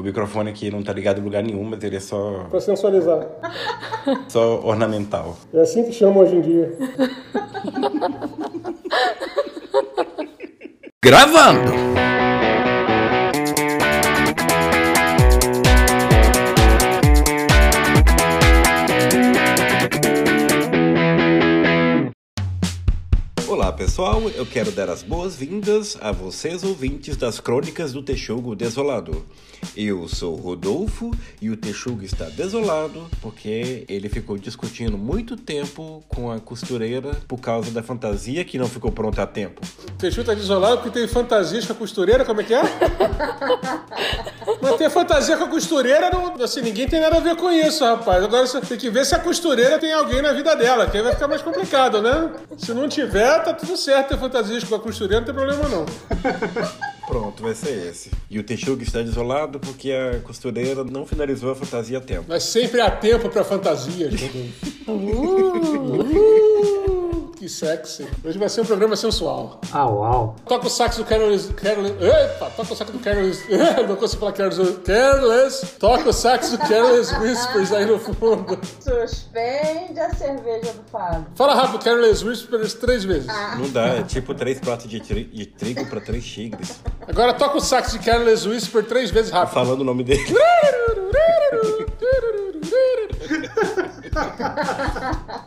O microfone aqui não tá ligado em lugar nenhum, mas ele é só, Pra sensualizar. só ornamental. É assim que chamam hoje em dia. Gravando! Pessoal, eu quero dar as boas-vindas a vocês ouvintes das Crônicas do Texugo Desolado. Eu sou Rodolfo e o Texugo está desolado porque ele ficou discutindo muito tempo com a costureira por causa da fantasia que não ficou pronta a tempo. Teixu tá desolado porque tem fantasias com a costureira, como é que é? Mas ter fantasia com a costureira, não, assim, ninguém tem nada a ver com isso, rapaz. Agora você tem que ver se a costureira tem alguém na vida dela, que aí vai ficar mais complicado, né? Se não tiver, tá tudo certo ter fantasias com a costureira, não tem problema não. Pronto, vai ser esse. E o Texugo está desolado porque a costureira não finalizou a fantasia a tempo. Mas sempre há tempo pra fantasias, Rodolfo. Uh, que sexy. Hoje vai ser um programa sensual. Au, au. Toca o sax do Careless. Careless epa, toca o sax do Careless. Não consigo falar Careless. Careless. Toca o sax do Careless Whispers aí no fundo. Suspende a cerveja do Fábio. Fala rápido, Careless Whispers três vezes. Não dá, é tipo três pratos de, tri- de trigo para três tigres. Agora toca o sax de Careless Whisper três vezes rápido. Falando o nome dele.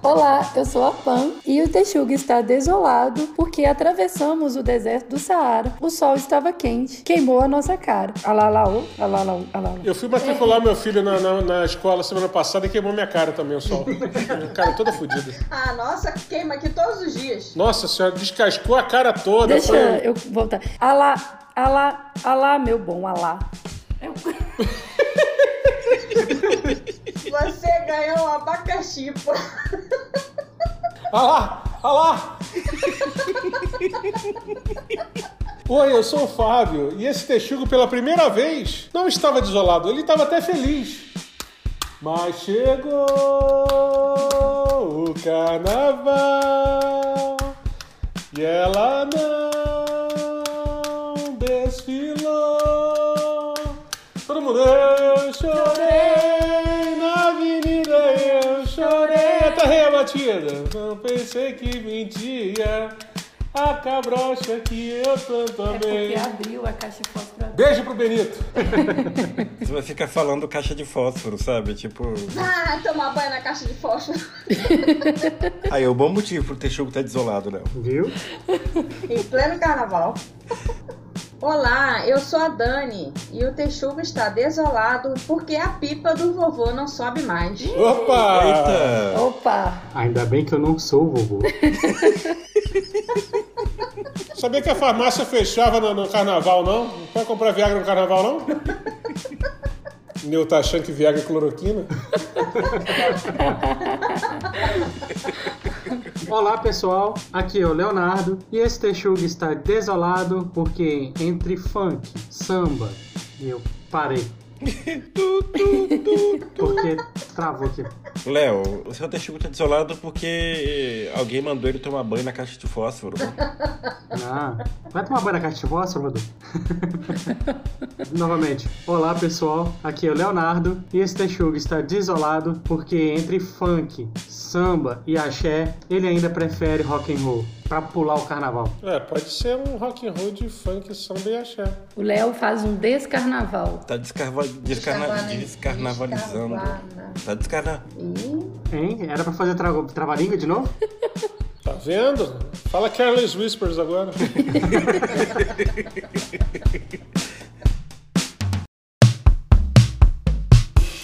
Olá, eu sou a Pan e o Texuga está desolado porque atravessamos o deserto do Saara. O sol estava quente, queimou a nossa cara. Alalaô, alalaô, alalaô. Eu fui matricular meu filho na, na, na escola semana passada e queimou minha cara também, o sol. Minha cara toda fodida. Ah, nossa, queima aqui todos os dias. Nossa senhora, descascou a cara toda. Deixa Foi- eu voltar. Alá, alá, alá, meu bom, alá. Você ganhou um abacaxi, pô. Ah ah lá. Oi, eu sou o Fábio e esse texugo pela primeira vez não estava desolado, ele estava até feliz. Mas chegou o carnaval e ela não desfilou. Todo mundo, rebatida. Não pensei que mentia a cabrocha que eu tanto É porque amei. abriu a caixa de fósforo. Beijo pro Benito. Você vai ficar falando caixa de fósforo, sabe? Tipo. Ah, tomar banho na caixa de fósforo. Aí é o bom motivo pro Texugo estar desolado, Léo. Viu? em pleno carnaval. Olá, eu sou a Dani e o Texugo está desolado porque a pipa do vovô não sobe mais. Opa! Eita! Opa! Ainda bem que eu não sou o vovô. Sabia que a farmácia fechava no, no carnaval, não? Não pode comprar Viagra no carnaval, não? Neu tá achando que Viagra é cloroquina? Olá pessoal, aqui é o Leonardo e esse Texugo está desolado porque entre funk, samba e eu parei. Porque travou aqui. Léo, o seu Texugo tá desolado porque alguém mandou ele tomar banho na caixa de fósforo. Ah, vai tomar banho na caixa de fósforo, Rodolfo? Novamente, olá pessoal, aqui é o Leonardo e esse Texugo está desolado porque entre funk, samba e axé, ele ainda prefere rock and roll pra pular o carnaval. É, pode ser um rock and roll de funk, samba e axé. O Léo faz um descarnaval. Tá descarva... descarna... Descarnavalizando. Tá descarna... Ih, Hein? Era pra fazer tra trava-língua de novo? Tá vendo? Fala Careless Whispers agora.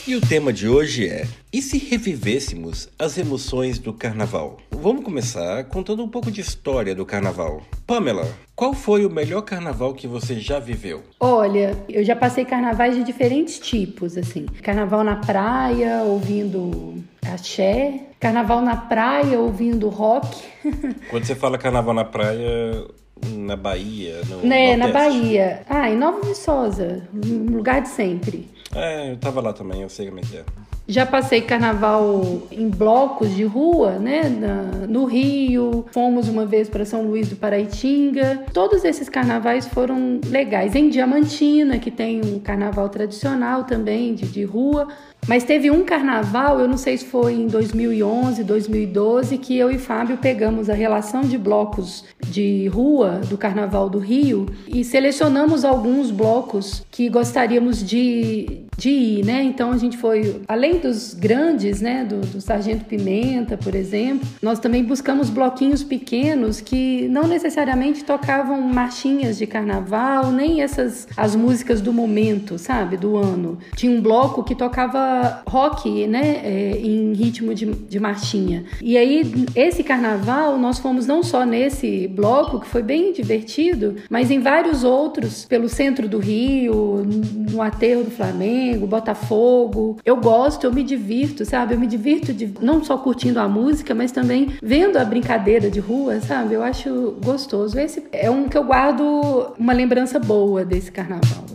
E o tema de hoje é: e se revivêssemos as emoções do carnaval? Vamos começar contando um pouco de história do carnaval. Pamela, qual foi o melhor carnaval que você já viveu? Olha, eu já passei carnavais de diferentes tipos, assim. Carnaval na praia, ouvindo axé. Carnaval na praia, ouvindo rock. Quando você fala carnaval na praia, na Bahia, no né, na? Bahia. Ah, em Nova Viçosa, um lugar de sempre. É, eu tava lá também, eu sei como é que é. Já passei carnaval em blocos de rua, né? Na, no Rio, fomos uma vez para São Luís do Paraitinga. Todos esses carnavais foram legais. Em Diamantina, que tem um carnaval tradicional também de, de rua. Mas teve um carnaval, eu não sei se foi em 2011, 2012, que eu e Fábio pegamos a relação de blocos de rua do Carnaval do Rio e selecionamos alguns blocos que gostaríamos de, de ir, né? Então a gente foi, além dos grandes, né, do, do Sargento Pimenta, por exemplo, nós também buscamos bloquinhos pequenos que não necessariamente tocavam marchinhas de carnaval, nem essas as músicas do momento, sabe, do ano. Tinha um bloco que tocava rock, né, é, em ritmo de, de marchinha. E aí, esse carnaval, nós fomos não só nesse bloco, que foi bem divertido, mas em vários outros, pelo centro do Rio, no aterro do Flamengo, Botafogo. Eu gosto, eu me divirto, sabe? Eu me divirto de não só curtindo a música, mas também vendo a brincadeira de rua, sabe? Eu acho gostoso. Esse é um que eu guardo uma lembrança boa desse carnaval,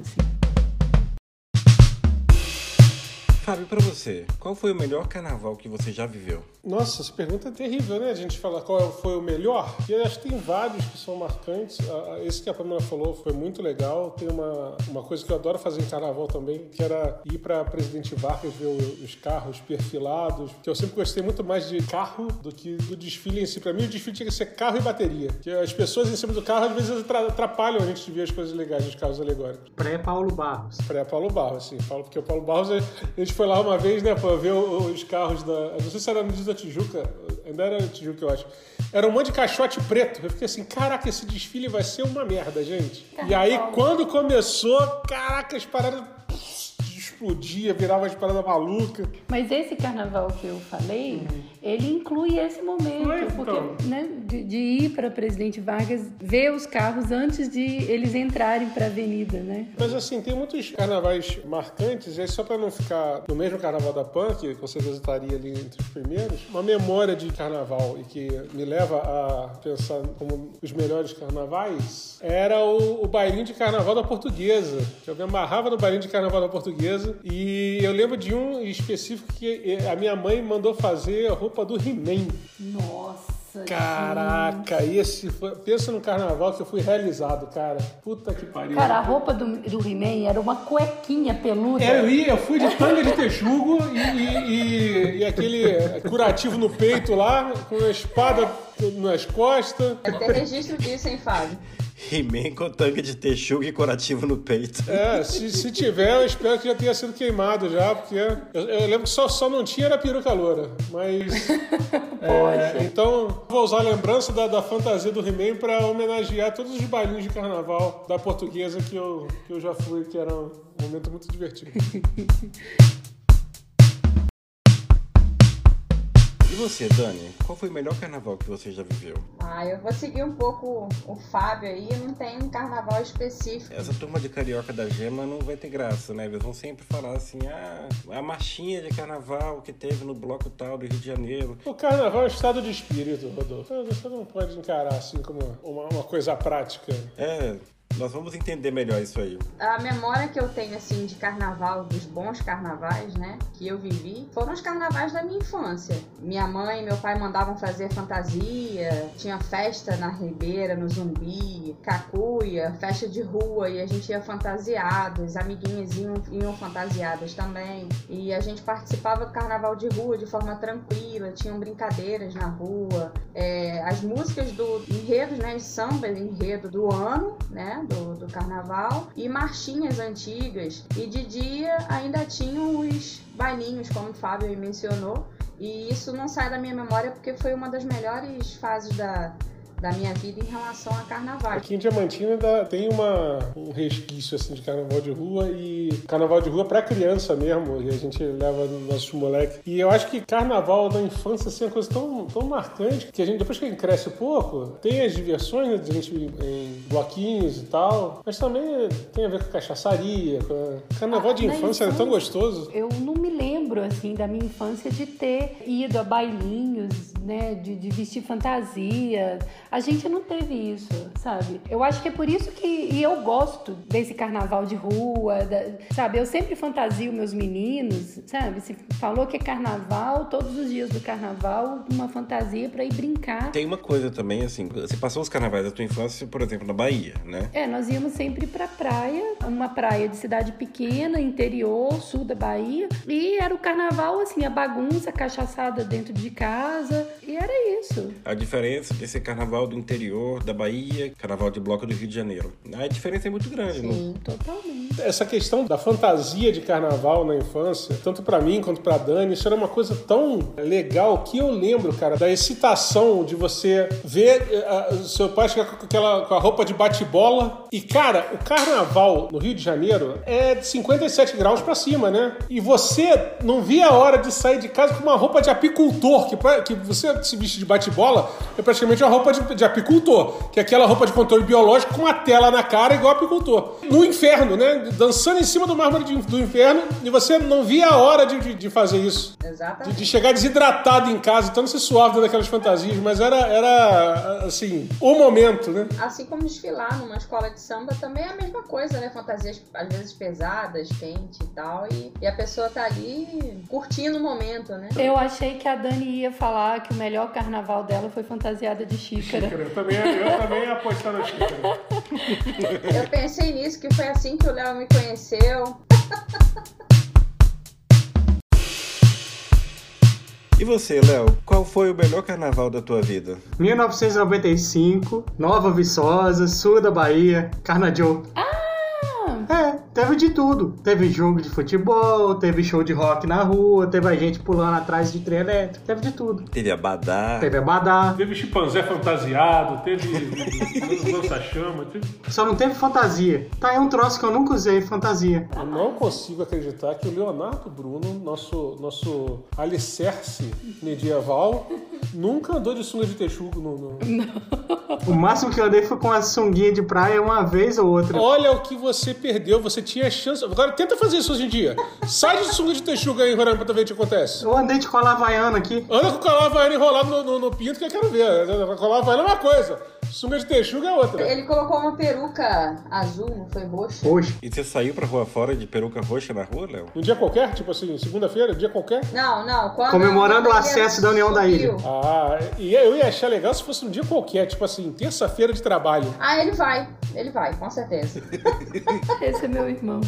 Fábio, para você, qual foi o melhor carnaval que você já viveu? Nossa, essa pergunta é terrível, né? A gente fala qual foi o melhor. E eu acho que tem vários que são marcantes. Esse que a Pamela falou foi muito legal. Tem uma, uma coisa que eu adoro fazer em carnaval também, que era ir para Presidente Vargas ver os carros perfilados. Que eu sempre gostei muito mais de carro do que do desfile em si. Para mim, o desfile tinha que ser carro e bateria. Que as pessoas em cima do carro, às vezes, atrapalham a gente de ver as coisas legais dos carros alegóricos. Pré-Paulo Barros. Pré-Paulo Barros, sim. Porque o Paulo Barros, a gente foi lá uma vez, né, pra ver os carros da. Não sei se era no dia da Tijuca, ainda era Tijuca, eu acho. Era um monte de caixote preto. Eu fiquei assim, caraca, esse desfile vai ser uma merda, gente. E aí, quando começou, caraca, as paradas explodia, virava as paradas malucas. Mas esse carnaval que eu falei, uhum. Ele inclui esse momento. Foi, porque, então. né, de, de ir para Presidente Vargas, ver os carros antes de eles entrarem para a avenida, né? Mas assim, tem muitos carnavais marcantes, e aí só para não ficar no mesmo carnaval da Punk, que certeza estaria ali entre os primeiros, uma memória de carnaval e que me leva a pensar como os melhores carnavais, era o, o bailinho de carnaval da portuguesa. Eu me amarrava no bailinho de carnaval da portuguesa e eu lembro de um específico que a minha mãe mandou fazer a roupa do He-Man. Nossa! Caraca, gente. esse foi... Pensa no carnaval que eu fui realizado, cara. Puta que pariu. Cara, a roupa do, do He-Man era uma cuequinha peluda. É, eu ia, eu fui de tanga de texugo e, e, e, e, aquele curativo no peito lá, com a espada nas costas. Até registro disso, hein, Fábio? He-Man com tanga de texuga e curativo no peito. É, se, se tiver, eu espero que já tenha sido queimado já, porque eu, eu lembro que só, só não tinha era peruca loura. Mas. é, então, vou usar a lembrança da, da fantasia do He-Man pra homenagear todos os bailinhos de carnaval da portuguesa que eu, que eu já fui, que era um momento muito divertido. E você, Dani, qual foi o melhor carnaval que você já viveu? Ah, eu vou seguir um pouco o Fábio aí, não tem um carnaval específico. Essa turma de carioca da gema não vai ter graça, né? Eles vão sempre falar assim, ah, a marchinha de carnaval que teve no bloco tal do Rio de Janeiro. O carnaval é um estado de espírito, Rodolfo. Você não pode encarar assim como uma, uma coisa prática. É, nós vamos entender melhor isso aí. A memória que eu tenho, assim, de carnaval, dos bons carnavais, né, que eu vivi, foram os carnavais da minha infância. Minha mãe e meu pai mandavam fazer fantasia, tinha festa na Ribeira, no Zumbi, cacuia, festa de rua, e a gente ia fantasiado, as amiguinhas iam, iam fantasiadas também. E a gente participava do carnaval de rua de forma tranquila, tinham brincadeiras na rua, é, as músicas do enredos, né, samba enredo do ano, né, do, do carnaval, e marchinhas antigas. E de dia ainda tinham os bailinhos, como o Fábio mencionou. E isso não sai da minha memória porque foi uma das melhores fases da, da minha vida em relação a carnaval. Aqui em Diamantina tem uma, um resquício assim de carnaval de rua e carnaval de rua para criança mesmo, e a gente leva nossos moleques. E eu acho que carnaval da infância assim, é uma coisa tão, tão marcante que a gente, depois que a gente cresce um pouco, tem as diversões né, de gente em bloquinhos e tal, mas também tem a ver com cachaçaria, com... carnaval ah, de infância, infância é tão gostoso. Eu não me lembro assim da minha infância de ter ido a bailinhos né, de, de vestir fantasia. A gente não teve isso, sabe? Eu acho que é por isso que e eu gosto desse carnaval de rua, da- sabe? Eu sempre fantasio meus meninos, sabe? Se falou que é carnaval, todos os dias do carnaval, uma fantasia pra ir brincar. Tem uma coisa também, assim, você passou os carnavais da tua infância, por exemplo, na Bahia, né? É, nós íamos sempre pra praia, uma praia de cidade pequena, interior, sul da Bahia. E era o carnaval, assim, a bagunça, a cachaçada dentro de casa. E era isso. A diferença desse carnaval do interior da Bahia, carnaval de bloco do Rio de Janeiro. A diferença é muito grande, né? Sim, totalmente. Essa questão da fantasia de carnaval na infância, tanto pra mim quanto pra Dani, isso era uma coisa tão legal que eu lembro, cara, da excitação de você ver eh, a- seu pai chegar com, aquela, com a roupa de bate-bola. E, cara, o carnaval no Rio de Janeiro é de 57 graus pra cima, né? E você não via a hora de sair de casa com uma roupa de apicultor, que, pra- que você se veste de bate-bola é praticamente uma roupa de, de apicultor, que é aquela roupa de controle biológico com uma tela na cara igual apicultor. No inferno, né? Dançando em cima do mármore de- do inferno e você não via a hora de, de- de fazer isso. De, Exatamente. de chegar desidratado em casa, então não se suave dentro daquelas fantasias, mas era, era assim, o momento, né? Assim como desfilar numa escola de samba também é a mesma coisa, né? Fantasias às vezes pesadas, quente e tal. E, e a pessoa tá ali curtindo o momento, né? Eu achei que a Dani ia falar que o melhor carnaval dela foi fantasiada de xícara. Eu também, eu também ia apostar na xícara. Eu pensei nisso, que foi assim que o Léo me conheceu. E você, Léo, qual foi o melhor carnaval da tua vida? 1995, Nova Viçosa, sul da Bahia, Carnadio. É, teve de tudo. Teve jogo de futebol, teve show de rock na rua, teve a gente pulando atrás de trem elétrico, teve de tudo. Teve Abadá. Teve abadá, Teve chimpanzé fantasiado, teve lança-chama, teve... só não teve fantasia. Tá aí um troço que eu nunca usei, fantasia. Eu não consigo acreditar que o Leonardo Bruno, nosso, nosso alicerce medieval, nunca andou de sunga de texugo no... no- O máximo que eu andei foi com a sunguinha de praia uma vez ou outra. Olha o que você perdeu, você tinha chance. Agora tenta fazer isso hoje em dia. Sai de sunga de texugo aí, Roraima, pra ver o que acontece. Eu andei de colar havaiana aqui. Anda com colar havaiano enrolado no, no, no pinto que eu quero ver. Colar havaiana é uma coisa, sunga de texugo é outra. Ele colocou uma peruca azul, não foi roxa? Hoje. E você saiu pra rua fora de peruca roxa na rua, Léo? Um dia qualquer, tipo assim, segunda-feira, dia qualquer. Não, não. Quando Comemorando o acesso da União da. Ilha. Ah, e eu ia achar legal se fosse um dia qualquer, tipo assim, terça-feira de trabalho. Ah, ele vai. Ele vai, com certeza. Esse é meu irmão.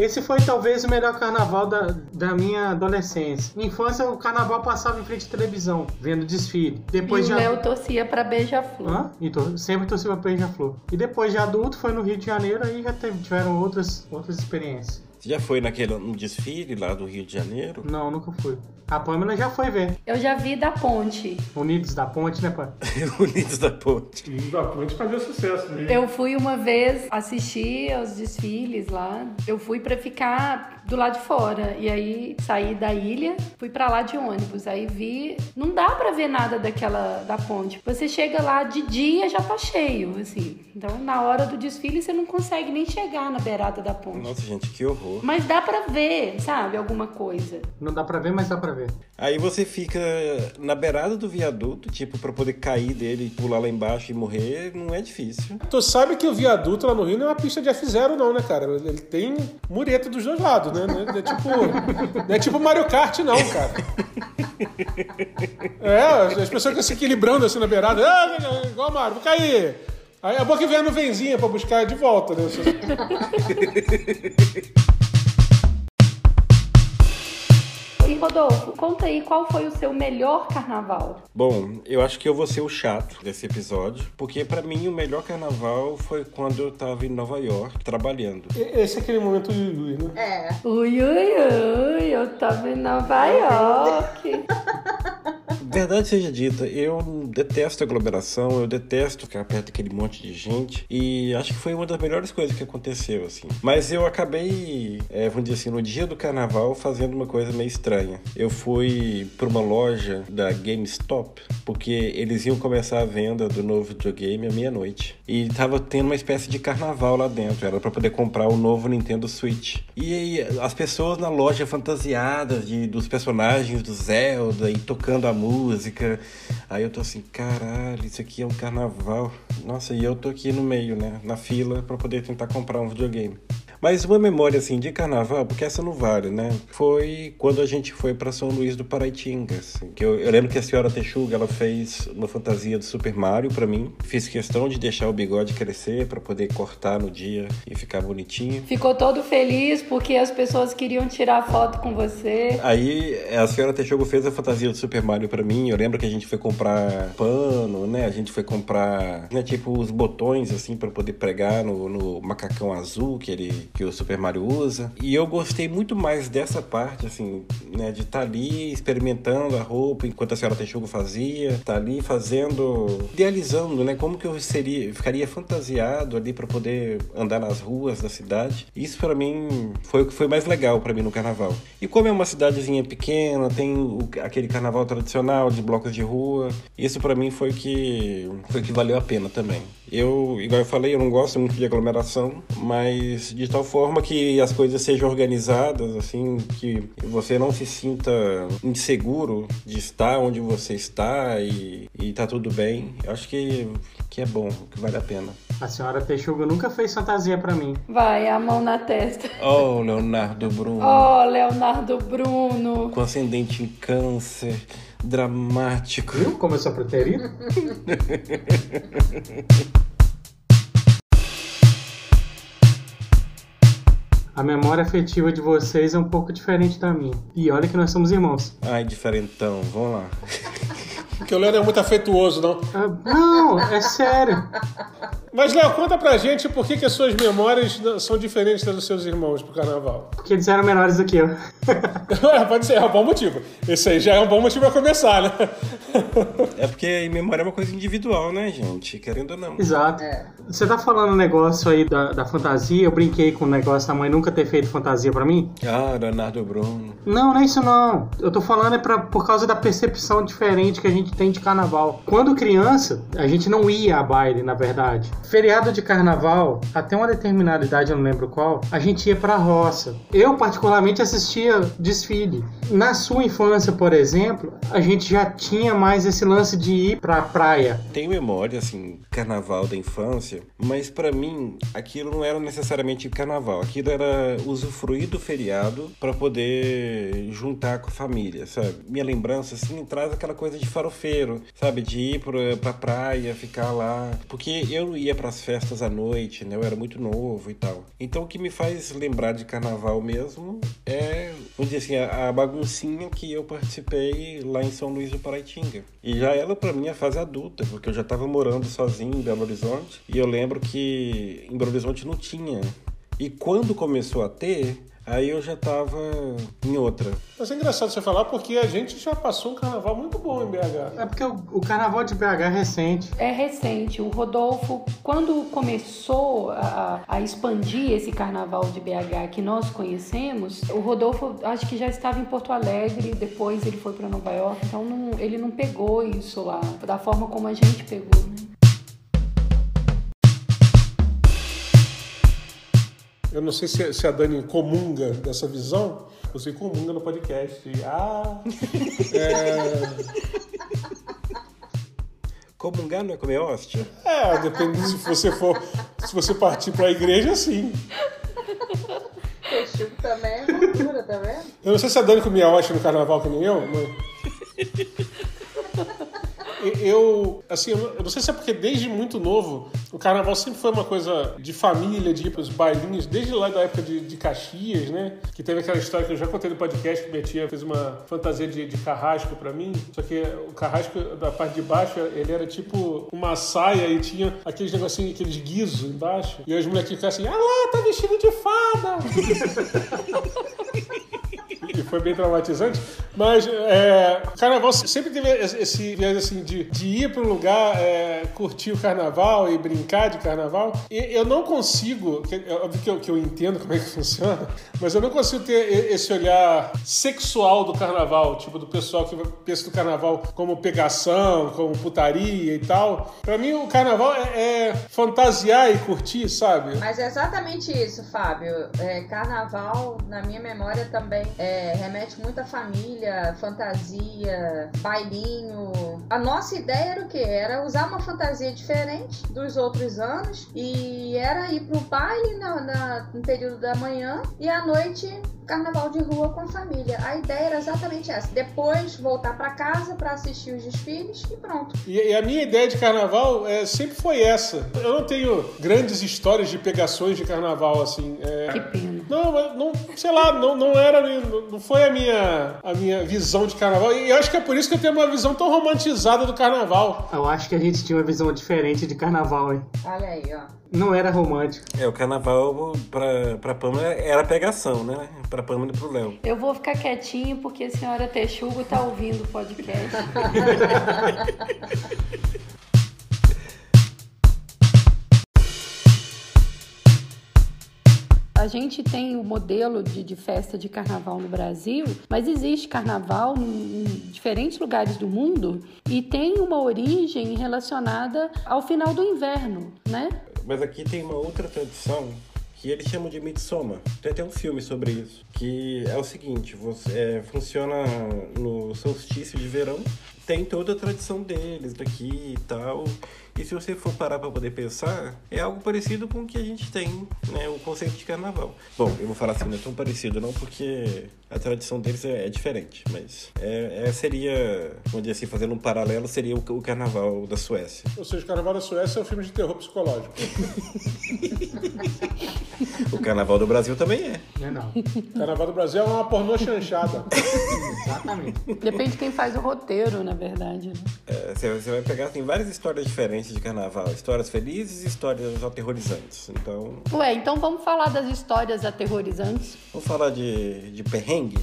Esse foi talvez o melhor carnaval da, da minha adolescência. Na infância, o carnaval passava em frente à televisão, vendo desfile. Depois e de o ad- Léo torcia pra beija-flor. E to- sempre torci pra Beija-Flor. E depois de adulto, foi no Rio de Janeiro, aí já teve- tiveram outras, outras experiências. Você já foi naquele um desfile lá do Rio de Janeiro? Não, nunca fui. A Pâmela já foi ver. Eu já vi da ponte. Unidos da Ponte, né, pai? Unidos da Ponte. E da ponte fazer sucesso né? mesmo. Eu fui uma vez assistir aos desfiles lá. Eu fui pra ficar do lado de fora. E aí saí da ilha, fui pra lá de ônibus. Aí vi. Não dá pra ver nada daquela da ponte. Você chega lá de dia já tá cheio, assim. Então na hora do desfile você não consegue nem chegar na beirada da ponte. Nossa, gente, que horror. Mas dá pra ver, sabe? Alguma coisa. Não dá pra ver, mas dá pra ver. Aí você fica na beirada do viaduto, tipo, pra poder cair dele e pular lá embaixo e morrer, não é difícil. Tu sabe que o viaduto lá no Rio não é uma pista de F0 não, né, cara? Ele tem mureta dos dois lados, né? Não é, não é tipo, não é tipo Mario Kart não, cara. É, as pessoas ficam se equilibrando assim na beirada. Ah, igual Mario, vou cair. Aí a boca vem a nuvenzinha pra buscar de volta, né? E Rodolfo, conta aí qual foi o seu melhor carnaval? Bom, eu acho que eu vou ser o chato desse episódio, porque pra mim o melhor carnaval foi quando eu tava em Nova York trabalhando. Esse é aquele momento Yui, né? É. Ui, ui, ui, eu tava em Nova York. Verdade seja dita, eu detesto aglomeração, eu detesto ficar perto daquele monte de gente e acho que foi uma das melhores coisas que aconteceu, assim. Mas eu acabei, é, vamos dizer assim, no dia do carnaval fazendo uma coisa meio estranha. Eu fui para uma loja da GameStop porque eles iam começar a venda do novo videogame à meia-noite e tava tendo uma espécie de carnaval lá dentro, era para poder comprar o novo Nintendo Switch. E aí, as pessoas na loja fantasiadas de, dos personagens do Zelda e tocando a música. Aí eu tô assim, caralho, isso aqui é um carnaval. Nossa, e eu tô aqui no meio, né? Na fila para poder tentar comprar um videogame. Mas uma memória assim de carnaval, porque essa não vale, né? Foi quando a gente foi para São Luís do Paraitinga. Assim, que eu, eu, lembro que a senhora Texuga ela fez uma fantasia do Super Mario para mim. Fiz questão de deixar o bigode crescer para poder cortar no dia e ficar bonitinho. Ficou todo feliz porque as pessoas queriam tirar foto com você. Aí a senhora Texuga fez a fantasia do Super Mario para mim. Eu lembro que a gente foi comprar pano, né? A gente foi comprar, né, tipo os botões assim para poder pregar no, no macacão azul que ele que o Super Mario usa. E eu gostei muito mais dessa parte, assim, né, de estar tá ali experimentando a roupa enquanto a senhora Texugo fazia, estar tá ali fazendo, idealizando, né, como que eu seria, ficaria fantasiado ali para poder andar nas ruas da cidade. Isso para mim foi o que foi mais legal para mim no carnaval. E como é uma cidadezinha pequena, tem o, aquele carnaval tradicional de blocos de rua, isso para mim foi que foi que valeu a pena também. Eu, igual eu falei, eu não gosto muito de aglomeração, mas de tal forma que as coisas sejam organizadas, assim, que você não se sinta inseguro de estar onde você está e, e tá tudo bem. Eu acho que, que é bom, que vale a pena. A senhora Texuga nunca fez fantasia para mim. Vai, a mão na testa. Oh, Leonardo Bruno. Oh, Leonardo Bruno. Com ascendente em câncer dramático. Viu como eu sou preterido? A memória afetiva de vocês é um pouco diferente da minha. E olha que nós somos irmãos. Ai, diferentão. Vamos lá. Porque o Leandro é muito afetuoso, não? Ah, não, é sério. Mas, Léo, conta pra gente por que, que as suas memórias são diferentes das dos seus irmãos pro carnaval. Porque eles eram menores do que eu. É, pode ser, é um bom motivo. Esse aí já é um bom motivo pra começar, né? É porque memória é uma coisa individual, né, gente? Querendo ou não. Exato. É. Você tá falando um negócio aí da, da fantasia, eu brinquei com o negócio da mãe nunca ter feito fantasia pra mim. Ah, Leonardo Bruno. Não, não é isso não. Eu tô falando é pra, por causa da percepção diferente que a gente tem de carnaval. Quando criança, a gente não ia a baile, na verdade. Feriado de carnaval, até uma determinada idade, eu não lembro qual, a gente ia pra roça. Eu, particularmente, assistia desfile. Na sua infância, por exemplo, a gente já tinha mais esse lance de ir pra praia. Tenho memória, assim, carnaval da infância, mas para mim aquilo não era necessariamente carnaval. Aquilo era usufruir do feriado para poder juntar com a família, sabe? Minha lembrança, assim, traz aquela coisa de farofeiro, sabe? De ir pra, pra praia, ficar lá. Porque eu ia para as festas à noite, né? Eu era muito novo e tal. Então o que me faz lembrar de carnaval mesmo é, vamos dizer assim, a, a baguncinha que eu participei lá em São Luís do Paraitinga. E já ela para mim é fase adulta, porque eu já estava morando sozinho em Belo Horizonte e eu lembro que em Belo Horizonte não tinha. E quando começou a ter, Aí eu já tava em outra. Mas é engraçado você falar porque a gente já passou um carnaval muito bom em BH. É porque o, o carnaval de BH é recente. É recente. O Rodolfo, quando começou a, a, expandir esse carnaval de BH que nós conhecemos, o Rodolfo acho que já estava em Porto Alegre, depois ele foi para Nova York, então não, ele não pegou isso lá da forma como a gente pegou, né? Eu não sei se, se a Dani comunga dessa visão. Você comunga no podcast. Ah! É... Comungar não é comer hóstia? É, depende se você for. Se você partir pra igreja, sim. Peixugo também é loucura, tá vendo? Eu não sei se a Dani comia hóstia no carnaval que nem eu, mas eu, assim, eu não sei se é porque desde muito novo o carnaval sempre foi uma coisa de família, de ir pros bailinhos, desde lá da época de, de Caxias, né? Que teve aquela história que eu já contei no podcast que minha tia fez uma fantasia de, de carrasco para mim. Só que o carrasco da parte de baixo, ele era tipo uma saia e tinha aqueles negocinhos, aqueles guizos embaixo. E os molequinhos ficavam assim, ah lá, tá vestido de fada! e foi bem traumatizante. Mas é, carnaval sempre teve esse viés assim de, de ir para um lugar, é, curtir o carnaval e brincar de carnaval. E eu não consigo, é óbvio que eu, que eu entendo como é que funciona, mas eu não consigo ter esse olhar sexual do carnaval, tipo do pessoal que pensa do carnaval como pegação, como putaria e tal. Para mim, o carnaval é, é, fantasiar e curtir, sabe? Mas é exatamente isso, Fábio. É, carnaval, na minha memória, também é, remete muito à família, fantasia, bailinho. A nossa ideia era o quê? Era usar uma fantasia diferente dos outros anos e era ir pro baile na, na, no período da manhã e à noite carnaval de rua com a família. A ideia era exatamente essa. Depois voltar para casa para assistir os desfiles e pronto. E, e, a minha ideia de carnaval é, sempre foi essa. Eu não tenho grandes histórias de pegações de carnaval assim. É... Que pena. Não, não, sei lá, não, não era, não foi a minha, a minha visão de carnaval. E eu acho que é por isso que eu tenho uma visão tão romantizada do carnaval. Eu acho que a gente tinha uma visão diferente de carnaval, hein? Olha aí, ó. Não era romântico. É, o carnaval pra, pra Pamela era pegação, né? Pra Pamela e pro Léo. Eu vou ficar quietinho porque a senhora Texugo tá ouvindo o podcast. A gente tem o modelo de, de, festa de carnaval no Brasil, mas existe carnaval em, em diferentes lugares do mundo e tem uma origem relacionada ao final do inverno, né? Mas aqui tem uma outra tradição que eles chamam de Midsommar. Tem até um filme sobre isso. Que é o seguinte, você, é, funciona no solstício de verão, tem toda a tradição deles daqui e tal. E se você for parar para poder pensar, é algo parecido com o que a gente tem, né? O conceito de carnaval. Bom, eu vou falar assim, não é tão parecido não, porque a tradição deles é, é diferente, mas é, é, seria, vamos dizer assim, fazendo um paralelo, seria o, o, carnaval da Suécia. Ou seja, o carnaval da Suécia é um filme de terror psicológico. o carnaval do Brasil também é. É não. O carnaval do Brasil é uma pornô chanchada. Exatamente. Depende de quem faz o roteiro, na verdade. Né? É, você, você vai pegar, tem várias histórias diferentes de carnaval. Histórias felizes e histórias aterrorizantes. Então... Ué, então vamos falar das histórias aterrorizantes. Vamos falar de, de perrengue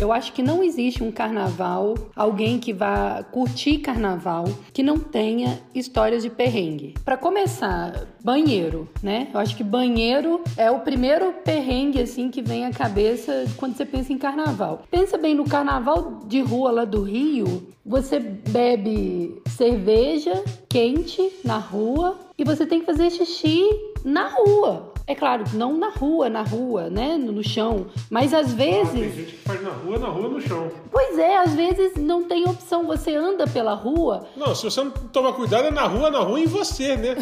eu acho que não existe um carnaval, alguém que vá curtir carnaval, que não tenha histórias de perrengue. Para começar, banheiro, né? Eu acho que banheiro é o primeiro perrengue assim que vem à cabeça quando você pensa em carnaval. Pensa bem no carnaval de rua lá do Rio, você bebe cerveja quente na rua e você tem que fazer xixi na rua. É claro, não na rua, na rua, né? No, no chão. Mas às vezes. Ah, tem gente que faz na rua, na rua, no chão. Pois é, às vezes não tem opção. Você anda pela rua. Não, se você não tomar cuidado, é na rua, na rua em você, né?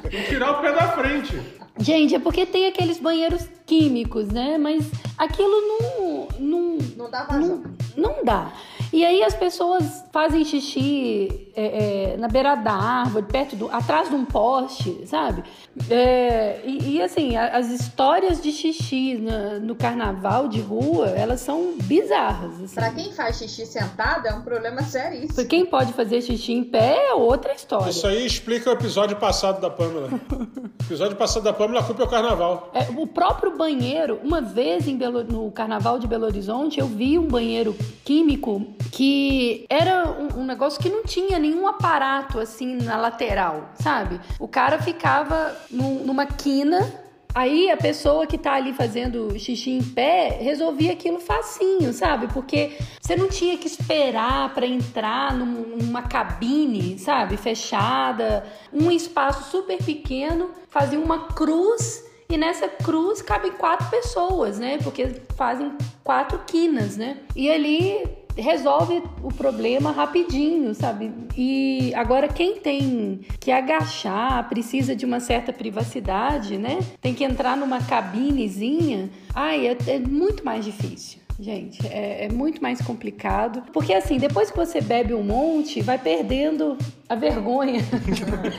tem que tirar o pé da frente. Gente, é porque tem aqueles banheiros químicos, né? Mas aquilo não. Não, não dá vazão. Não, não dá. E aí as pessoas fazem xixi é, é, na beira da árvore, perto do, atrás de um poste, sabe? É, e, e, assim, as histórias de xixi no, no, carnaval de rua, elas são bizarras. Assim. Pra quem faz xixi sentado, é um problema seríssimo. Pra quem pode fazer xixi em pé, é outra história. Isso aí explica o episódio passado da Pâmela. o episódio passado da Pâmela, a culpa é o carnaval. É, o próprio banheiro, uma vez em Belo, no carnaval de Belo Horizonte, eu vi um banheiro químico que era um, um, negócio que não tinha nenhum aparato assim na lateral, sabe? O cara ficava num, numa quina Aí a pessoa que tá ali fazendo xixi em pé resolvia aquilo facinho, sabe? Porque você não tinha que esperar para entrar num, numa cabine, sabe? Fechada, um espaço super pequeno, fazia uma cruz e nessa cruz cabem quatro pessoas, né? Porque fazem quatro quinas, né? E ali resolve o problema rapidinho, sabe? E agora quem tem que agachar, precisa de uma certa privacidade, né? Tem que entrar numa cabinezinha, ai, é, é muito mais difícil. Gente, é, é, muito mais complicado. Porque assim, depois que você bebe um monte, vai perdendo a vergonha.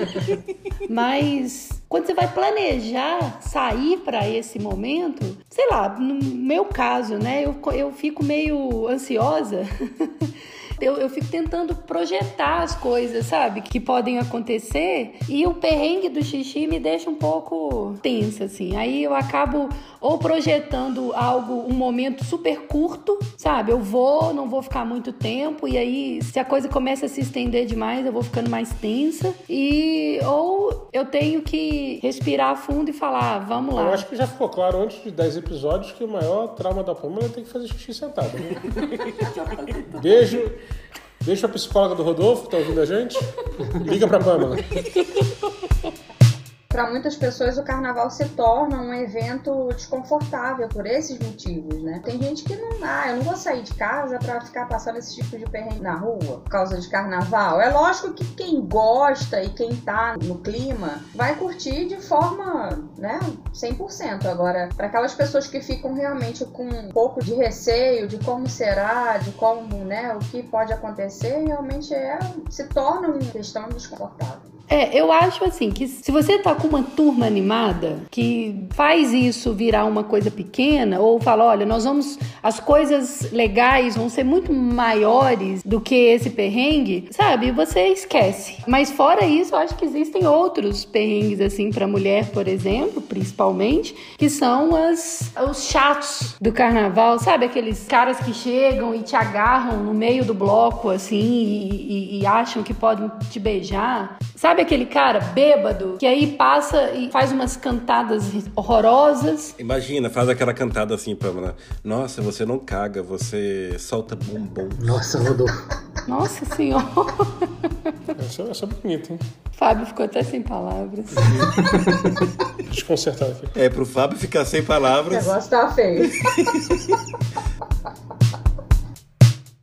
Mas quando você vai planejar sair para esse momento, sei lá, no meu caso, né, eu, eu fico meio ansiosa. Eu, eu fico tentando projetar as coisas, sabe? Que podem acontecer. E o perrengue do xixi me deixa um pouco tensa, assim. Aí eu acabo ou projetando algo, um momento super curto, sabe? Eu vou, não vou ficar muito tempo, e aí, se a coisa começa a se estender demais, eu vou ficando mais tensa. E ou eu tenho que respirar fundo e falar, vamos lá. Eu acho que já ficou claro antes de 10 episódios que o maior trauma da Pamela é ter que fazer xixi sentado. Né? Beijo. Beijo a psicóloga do Rodolfo, que tá ouvindo a gente. Liga pra Pamela. para muitas pessoas o carnaval se torna um evento desconfortável por esses motivos, né? Tem gente que não, ah, eu não vou sair de casa para ficar passando esse tipo de perrengue na rua por causa de carnaval. É lógico que quem gosta e quem tá no clima vai curtir de forma, né, 100%. Agora, para aquelas pessoas que ficam realmente com um pouco de receio de como será, de como, né, o que pode acontecer, realmente é se torna uma questão desconfortável. É, eu acho assim que se você tá com uma turma animada que faz isso virar uma coisa pequena ou fala, olha, nós vamos as coisas legais vão ser muito maiores do que esse perrengue, sabe? Você esquece. Mas fora isso, eu acho que existem outros perrengues assim para mulher, por exemplo, principalmente, que são as os chatos do carnaval, sabe? Aqueles caras que chegam e te agarram no meio do bloco assim e, e, e acham que podem te beijar. Sabe aquele cara bêbado que aí passa e faz umas cantadas horrorosas? Imagina, faz aquela cantada assim, Pamela. Nossa, você não caga, você solta bombom. Nossa, Rodolfo. Nossa senhora. Essa, essa é bonita, hein? Fábio ficou até sem palavras. Desconcertado aqui. É, pro Fábio ficar sem O palavras. negócio tá feio.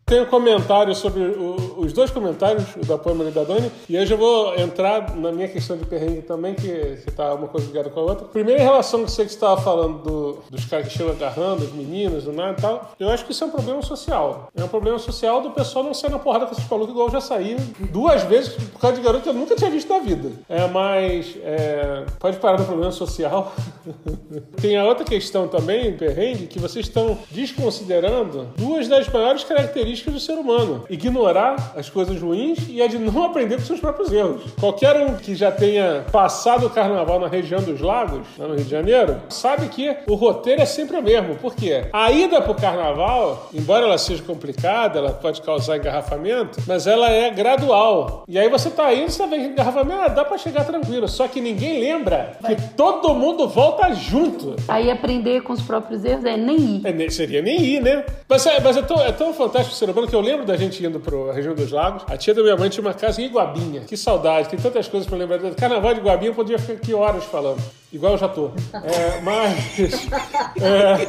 Tem um comentário sobre o- os dois comentários, o da Pamela e da Dani, e aí eu vou entrar na minha questão de perrengue também, que, que tá uma coisa ligada com a outra. Primeiro, em relação ao que você estava falando do- dos caras que chegam agarrando, as meninas, do nada e tal, eu acho que isso é um problema social. É um problema social do pessoal não sair na porrada com esses malucos, igual eu já saí duas vezes por causa de garoto que eu nunca tinha visto na vida. É, mas é, pode parar no problema social. Tem a outra questão também, perrengue, que vocês estão desconsiderando duas das maiores características do ser humano: ignorar as coisas ruins e a de não aprender com seus próprios erros. Qualquer um que já tenha passado o carnaval na região dos lagos, lá no Rio de Janeiro, sabe que o roteiro é sempre o mesmo. Por quê? A ida pro carnaval, embora ela seja complicada, ela pode causar engarrafamento, mas ela é gradual. E aí você tá indo, você vê que engarrafamento, ah, dá pra chegar tranquilo. Só que ninguém lembra que todo mundo volta junto. Aí aprender com os próprios erros é nem ir. É, seria nem ir, né? Mas, é, mas é, tão, é tão fantástico o ser humano que eu lembro da gente indo pra região dos lagos. A tia da minha mãe tinha uma casa em Iguabinha. Que saudade, tem tantas coisas pra lembrar. Carnaval de Iguabinha eu podia ficar aqui horas falando. Igual eu já tô. É, mas. é,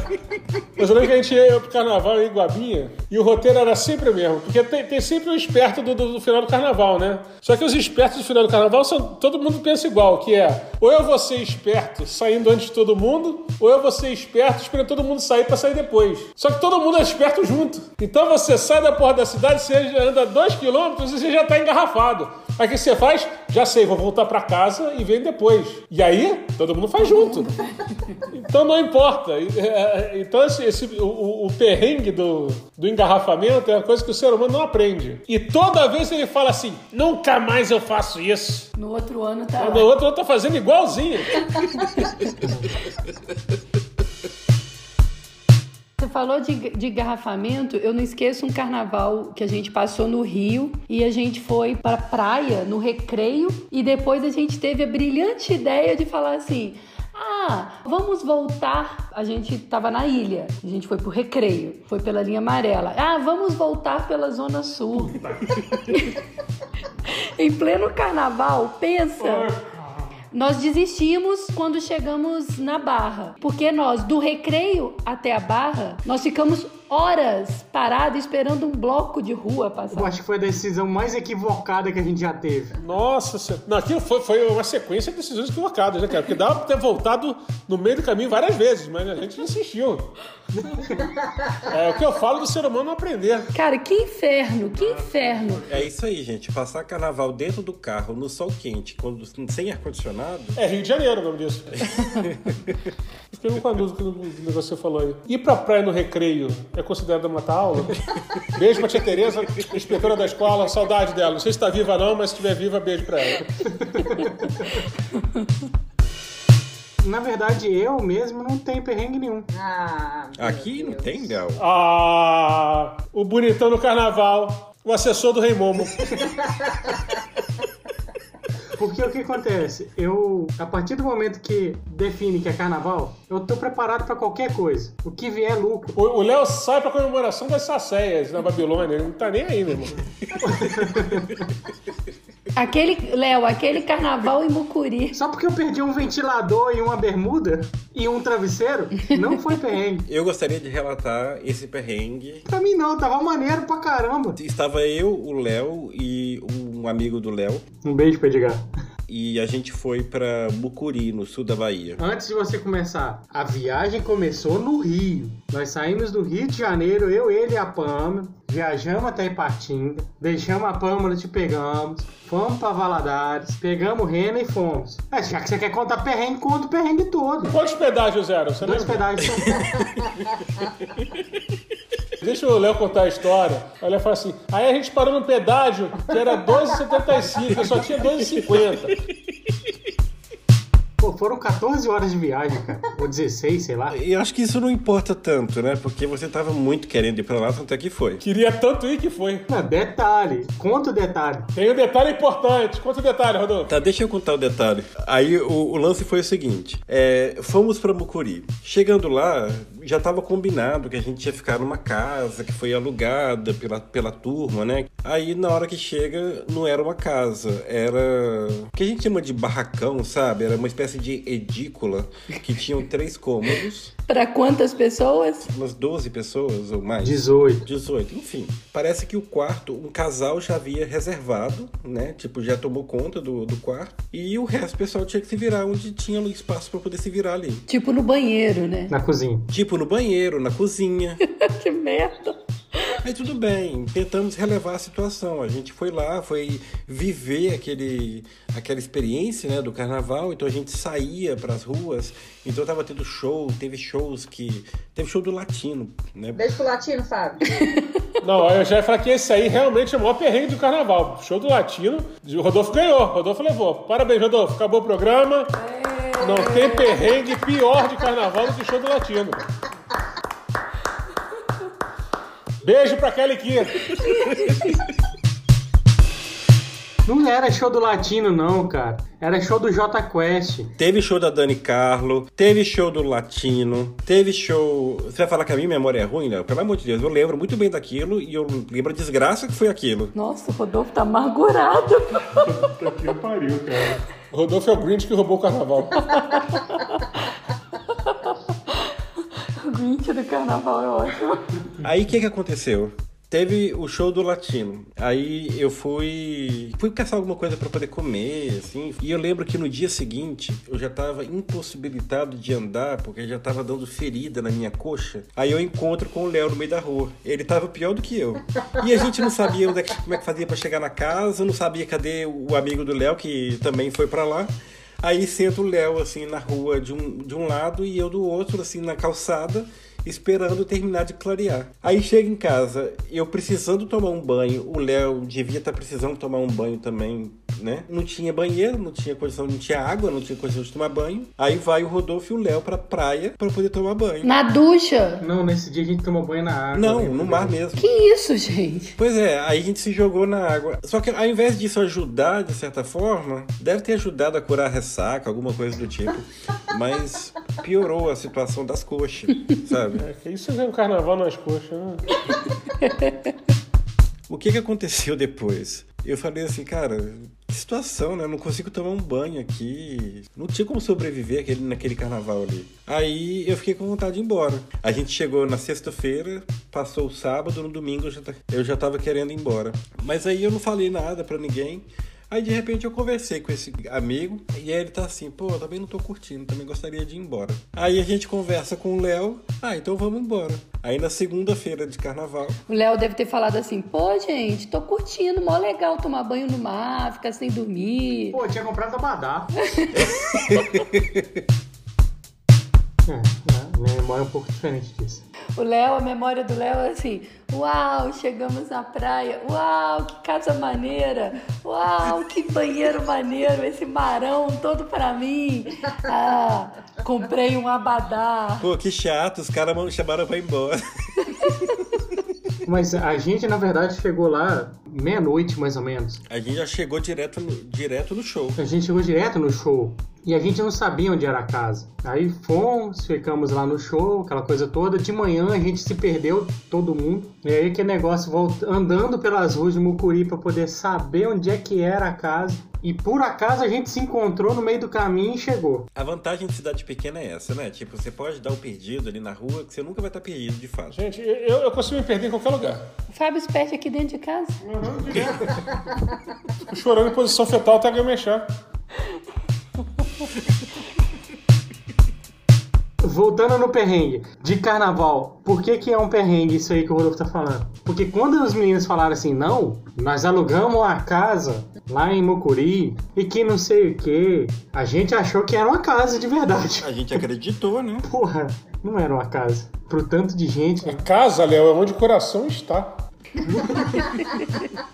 mas eu lembro que a gente ia pro carnaval em Iguabinha e o roteiro era sempre o mesmo. Porque tem, tem sempre o esperto do, do- do final do carnaval, né? Só que os espertos do final do carnaval são. Todo mundo pensa igual, que é ou eu vou ser esperto saindo antes de todo mundo, ou eu vou ser esperto esperando todo mundo sair pra sair depois. Só que todo mundo é esperto junto. Então você sai da porta da cidade, você anda dois quilômetros e você já tá engarrafado. Aí o que você faz? Já sei, vou voltar pra casa e vem depois. E aí, todo mundo faz junto. Então não importa. E, é, Então esse, esse- o, o- perrengue do, do engarrafamento é uma coisa que o ser humano não aprende. E toda vez ele fala assim: nunca mais eu faço isso. No outro ano tá. No outro eu tô fazendo igualzinho. Falou de, de garrafamento, eu não esqueço um carnaval que a gente passou no Rio e a gente foi pra praia no recreio e depois a gente teve a brilhante ideia de falar assim. Ah, vamos voltar. A gente tava na ilha, a gente foi pro recreio, foi pela linha amarela. Ah, vamos voltar pela Zona Sul. em pleno carnaval, pensa. Nós desistimos quando chegamos na Barra, porque nós, do recreio até a Barra, nós ficamos horas parados esperando um bloco de rua Eu passar. acho que foi a decisão mais equivocada que a gente já teve. Nossa senhora. Não, aquilo foi, foi uma sequência de decisões equivocadas, né, cara? Porque dava pra ter voltado no meio do caminho várias vezes, mas a gente insistiu. É o que eu falo do ser humano não aprender. Cara, que inferno, que inferno. É isso aí, gente. Passar carnaval dentro do carro, no sol quente, quando, sem ar-condicionado. É Rio de Janeiro o nome disso. Fiquei com a dúvida do negócio que você falou aí. Ir pra praia no recreio é é considerada matar aula. Beijo pra tia Tereza, inspetora da escola, saudade dela. Não sei se tá viva não, mas se estiver viva, beijo pra ela. Na verdade, eu mesmo não tenho perrengue nenhum. Ah, Aqui não Deus. tem, Léo. Ah, o bonitão do carnaval, o assessor do Rei Momo. Porque o que acontece? Eu, a partir do momento que define que é carnaval, eu tô preparado pra qualquer coisa. O que vier é lucro. O o Léo sai pra comemoração das sacéias na Babilônia. Ele não tá nem aí, meu irmão. Aquele, Léo, aquele carnaval em Mucuri. Só porque eu perdi um ventilador e uma bermuda e um travesseiro, não foi perrengue. Eu gostaria de relatar esse perrengue. Pra mim não, tava maneiro pra caramba. Estava eu, o Léo e um amigo do Léo. Um beijo pra Edgar. E a gente foi pra Mucuri, no sul da Bahia. Antes de você começar, a viagem começou no Rio. Nós saímos do Rio de Janeiro, eu, ele e a Pâmela. Viajamos até Ipatinga, deixamos a Pâmela, te pegamos, fomos pra Valadares, pegamos Rena e fomos. É, já que você quer contar perrengue, conta o perrengue todo. Quantos pedágios eram? Você Dois lembra? pedaços. Deixa o Léo contar a história. Aí ele fala assim: aí a gente parou no pedágio que era 2,75, eu só tinha 2,50. Pô, foram 14 horas de viagem, cara. Ou 16, sei lá. E eu acho que isso não importa tanto, né? Porque você tava muito querendo ir pra lá, tanto é que foi. Queria tanto ir que foi. Não, detalhe. Conta o detalhe. Tem um detalhe importante. Conta o detalhe, Rodolfo. Tá, deixa eu contar o detalhe. Aí o, o lance foi o seguinte: é, fomos pra Mucuri. Chegando lá, já tava combinado que a gente ia ficar numa casa que foi alugada pela, pela turma, né? Aí na hora que chega, não era uma casa, era o que a gente chama de barracão, sabe? Era uma espécie de edícula que tinham três cômodos, Pra quantas pessoas? umas 12 pessoas ou mais. 18. 18, enfim. Parece que o quarto, um casal já havia reservado, né? Tipo, já tomou conta do, do quarto. E o resto do pessoal tinha que se virar onde tinha espaço pra poder se virar ali. Tipo no banheiro, né? Na cozinha. Tipo, no banheiro, na cozinha. que merda. Aí tudo bem, tentamos relevar a situação. A gente foi lá, foi viver aquele, aquela experiência né, do carnaval. Então a gente saía pras ruas. Então tava tendo show, teve shows que. Teve show do latino, né? Beijo pro latino, Fábio. Não, eu já ia falar que esse aí realmente é o maior perrengue do carnaval. Show do Latino. O Rodolfo ganhou. Rodolfo levou. Parabéns, Rodolfo. Acabou o programa. Não tem perrengue pior de carnaval do que show do Latino. Beijo pra Kelly Kia. Não era show do Latino, não, cara. Era show do J Quest. Teve show da Dani Carlo, teve show do Latino, teve show. Você vai falar que a minha memória é ruim, Léo? Pelo amor de Deus, eu lembro muito bem daquilo e eu lembro a desgraça que foi aquilo. Nossa, o Rodolfo tá amargurado. Puta que pariu, cara. O Rodolfo é o Grinch que roubou o carnaval. o Grinch do carnaval é ótimo. Aí o que que aconteceu? Teve o show do Latino. Aí eu fui fui caçar alguma coisa pra poder comer, assim. E eu lembro que no dia seguinte eu já tava impossibilitado de andar porque já tava dando ferida na minha coxa. Aí eu encontro com o Léo no meio da rua. Ele tava pior do que eu. E a gente não sabia onde é que- como é que fazia pra chegar na casa, não sabia cadê o amigo do Léo que também foi pra lá. Aí senta o Léo assim na rua de um, de um lado e eu do outro, assim, na calçada, esperando terminar de clarear. Aí chega em casa, eu precisando tomar um banho, o Léo devia estar precisando tomar um banho também, né? Não tinha banheiro, não tinha condição, não tinha água, não tinha condição de tomar banho. Aí vai o Rodolfo e o Léo pra praia pra poder tomar banho. Na ducha. Não, nesse dia a gente tomou banho na água. Não, no mar mesmo. Que isso, gente? Pois é, aí a gente se jogou na água. Só que ao invés disso ajudar, de certa forma, deve ter ajudado a curar a ressaca, alguma coisa do tipo. Mas piorou a situação das coxas, sabe? É que isso é um carnaval nas coxas, né? O que que aconteceu depois? Eu falei assim, cara, situação, né? Eu não consigo tomar um banho aqui. Não tinha como sobreviver aquele, naquele carnaval ali. Aí eu fiquei com vontade de ir embora. A gente chegou na sexta-feira, passou o sábado, no domingo eu já, ta- eu já tava querendo ir embora. Mas aí eu não falei nada pra ninguém. Aí de repente eu conversei com esse amigo e aí ele tá assim, pô, eu também não tô curtindo, também gostaria de ir embora. Aí a gente conversa com o Léo, ah, então vamos embora. Aí na segunda-feira de carnaval, O Léo deve ter falado assim: pô, gente, tô curtindo, mó legal tomar banho no mar, ficar sem dormir. Pô, eu tinha comprado abadá. é, né, minha memória é um pouco diferente disso. O Léo, a memória do Léo é assim: Uau, chegamos na praia. Uau, que casa maneira. Uau, que banheiro maneiro. Esse marão todo pra mim. Ah, comprei um abadá. Pô, que chato, os caras chamaram pra ir embora. Mas a gente, na verdade, chegou lá meia-noite, mais ou menos. A gente já chegou direto no, direto no show. A gente chegou direto no show. E a gente não sabia onde era a casa. Aí fomos, ficamos lá no show, aquela coisa toda. De manhã a gente se perdeu, todo mundo. E aí que negócio, volta, andando pelas ruas de Mucuri para poder saber onde é que era a casa. E por acaso a gente se encontrou no meio do caminho e chegou. A vantagem de cidade pequena é essa, né? Tipo, você pode dar o perdido ali na rua, que você nunca vai estar perdido, de fato. Gente, eu, eu consigo me perder em qualquer lugar. O Fábio se perde aqui dentro de casa. Fico chorando em posição fetal até alguém mexer. Voltando no perrengue de carnaval, por que, que é um perrengue isso aí que o Rodolfo tá falando? Porque quando os meninos falaram assim, não, nós alugamos a casa lá em Mucuri e que não sei o que, a gente achou que era uma casa de verdade. A gente acreditou, né? Porra, não era uma casa. Pro tanto de gente. A casa, Léo, é onde o coração está.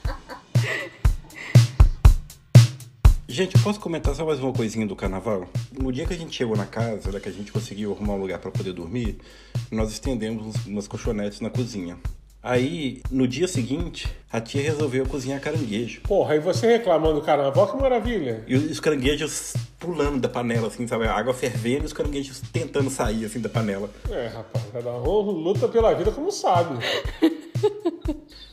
Gente, posso comentar só mais uma coisinha do carnaval? No dia que a gente chegou na casa, né, que a gente conseguiu arrumar um lugar para poder dormir, nós estendemos umas colchonetes na cozinha. Aí, no dia seguinte, a tia resolveu cozinhar caranguejo. Porra, e você reclamando do carnaval, que maravilha. E os caranguejos pulando da panela, assim, sabe? A água fervendo e os caranguejos tentando sair, assim, da panela. É, rapaz, cada um luta pela vida como sabe.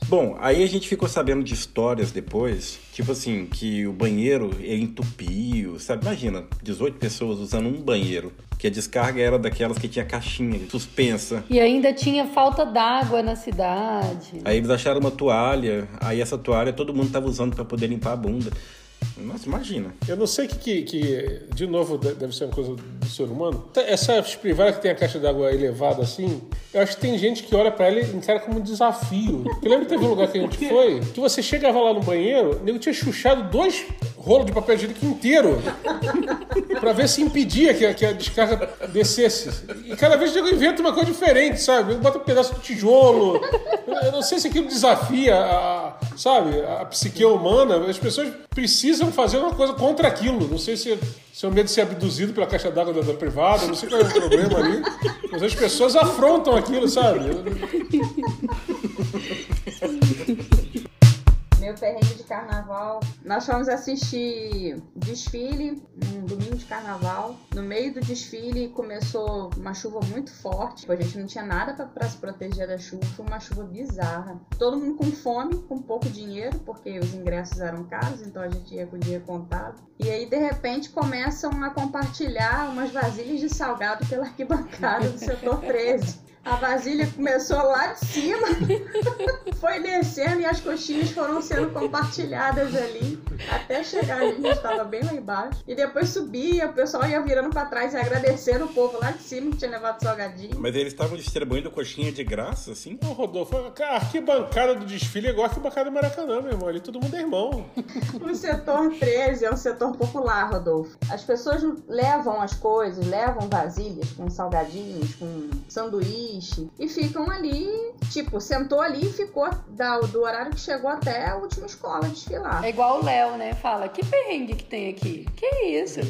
Bom, aí a gente ficou sabendo de histórias depois, tipo assim, que o banheiro entupiu, sabe? Imagina, 18 pessoas usando um banheiro, que a descarga era daquelas que tinha caixinha suspensa. E ainda tinha falta d'água na cidade. Aí eles acharam uma toalha, aí essa toalha todo mundo tava usando para poder limpar a bunda. Nossa, imagina. Eu não sei que, que, que, de novo, deve ser uma coisa do ser humano. Essas privadas que tem a caixa d'água elevada assim, eu acho que tem gente que olha pra ela e encara como um desafio. Eu lembro que teve um lugar que a gente foi, que você chegava lá no banheiro, o nego tinha chuchado dois rolos de papel higiênico inteiro pra ver se impedia que, a- que a descarga descesse. E cada vez o nego inventa uma coisa diferente, sabe? Bota um pedaço de tijolo. Eu não sei se aquilo desafia, a, sabe, a psique humana. As pessoas precisam fazer uma coisa contra aquilo. Não sei se, se é o medo de ser abduzido pela caixa d'água da, da privada, não sei qual é o problema ali. Mas as pessoas afrontam aquilo, sabe? Perrengue de carnaval. Nós fomos assistir desfile, um domingo de carnaval. No meio do desfile começou uma chuva muito forte. Tipo, a gente não tinha nada pra se proteger da chuva. Foi uma chuva bizarra. Todo mundo com fome, com pouco dinheiro, porque os ingressos eram caros, então a gente ia com o dinheiro contado. E aí, de repente, começam a compartilhar umas vasilhas de salgado pela arquibancada do setor 13. A vasilha começou lá de cima, foi descendo e as coxinhas foram sendo compartilhadas ali até chegar ali, a gente estava bem lá embaixo. E depois subia, o pessoal ia virando pra trás e agradecendo o povo lá de cima que tinha levado salgadinho. Mas eles estavam distribuindo coxinha de graça, assim? Ô, Rodolfo, a arquibancada do desfile é igual a arquibancada do Maracanã, meu irmão. Ali todo mundo é irmão. O setor 13 é um setor popular, Rodolfo. As pessoas levam as coisas, levam vasilhas com salgadinhos, com e ficam ali, tipo, sentou ali e ficou da- do horário que chegou até a última escola desfilar. É igual o Léo, né? Fala, que perrengue que tem aqui? Que isso?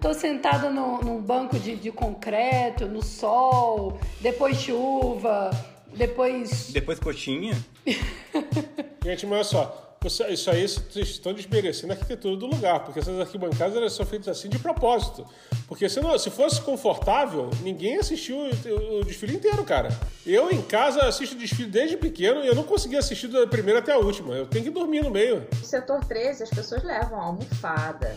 Tô sentada no, num banco de, de concreto, no sol, depois chuva, depois. Depois coxinha? Gente, mas olha só. Isso aí vocês estão desmerecendo a arquitetura do lugar, porque essas arquibancadas elas são feitas assim de propósito. Porque se, não, se fosse confortável, ninguém assistiu o, desfile inteiro, cara. Eu em casa assisto desfile desde pequeno e eu não consegui assistir da primeira até a última. Eu tenho que dormir no meio. No setor 13, as pessoas levam almofada,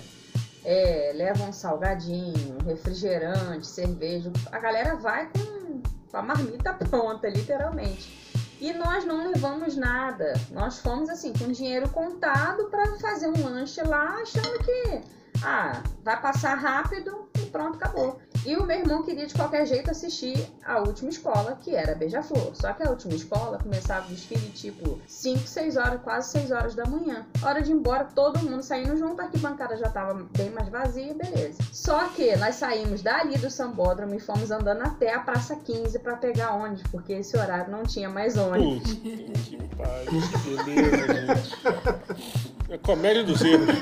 é, levam salgadinho, refrigerante, cerveja. A galera vai com a marmita pronta, literalmente. E nós não levamos nada. Nós fomos assim, com dinheiro contado para fazer um lanche lá, achando que ah, vai passar rápido e pronto, acabou. E o meu irmão queria de qualquer jeito assistir a última escola, que era Beija-Flor. Só que a última escola começava o desfile tipo 5, 6 horas, quase 6 horas da manhã. Hora de ir embora, todo mundo saindo junto, a arquibancada já tava bem mais vazia, beleza. Só que nós saímos dali do Sambódromo e fomos andando até a Praça 15 para pegar ônibus, porque esse horário não tinha mais ônibus. Putz, que beleza, gente. É comédia dos erros.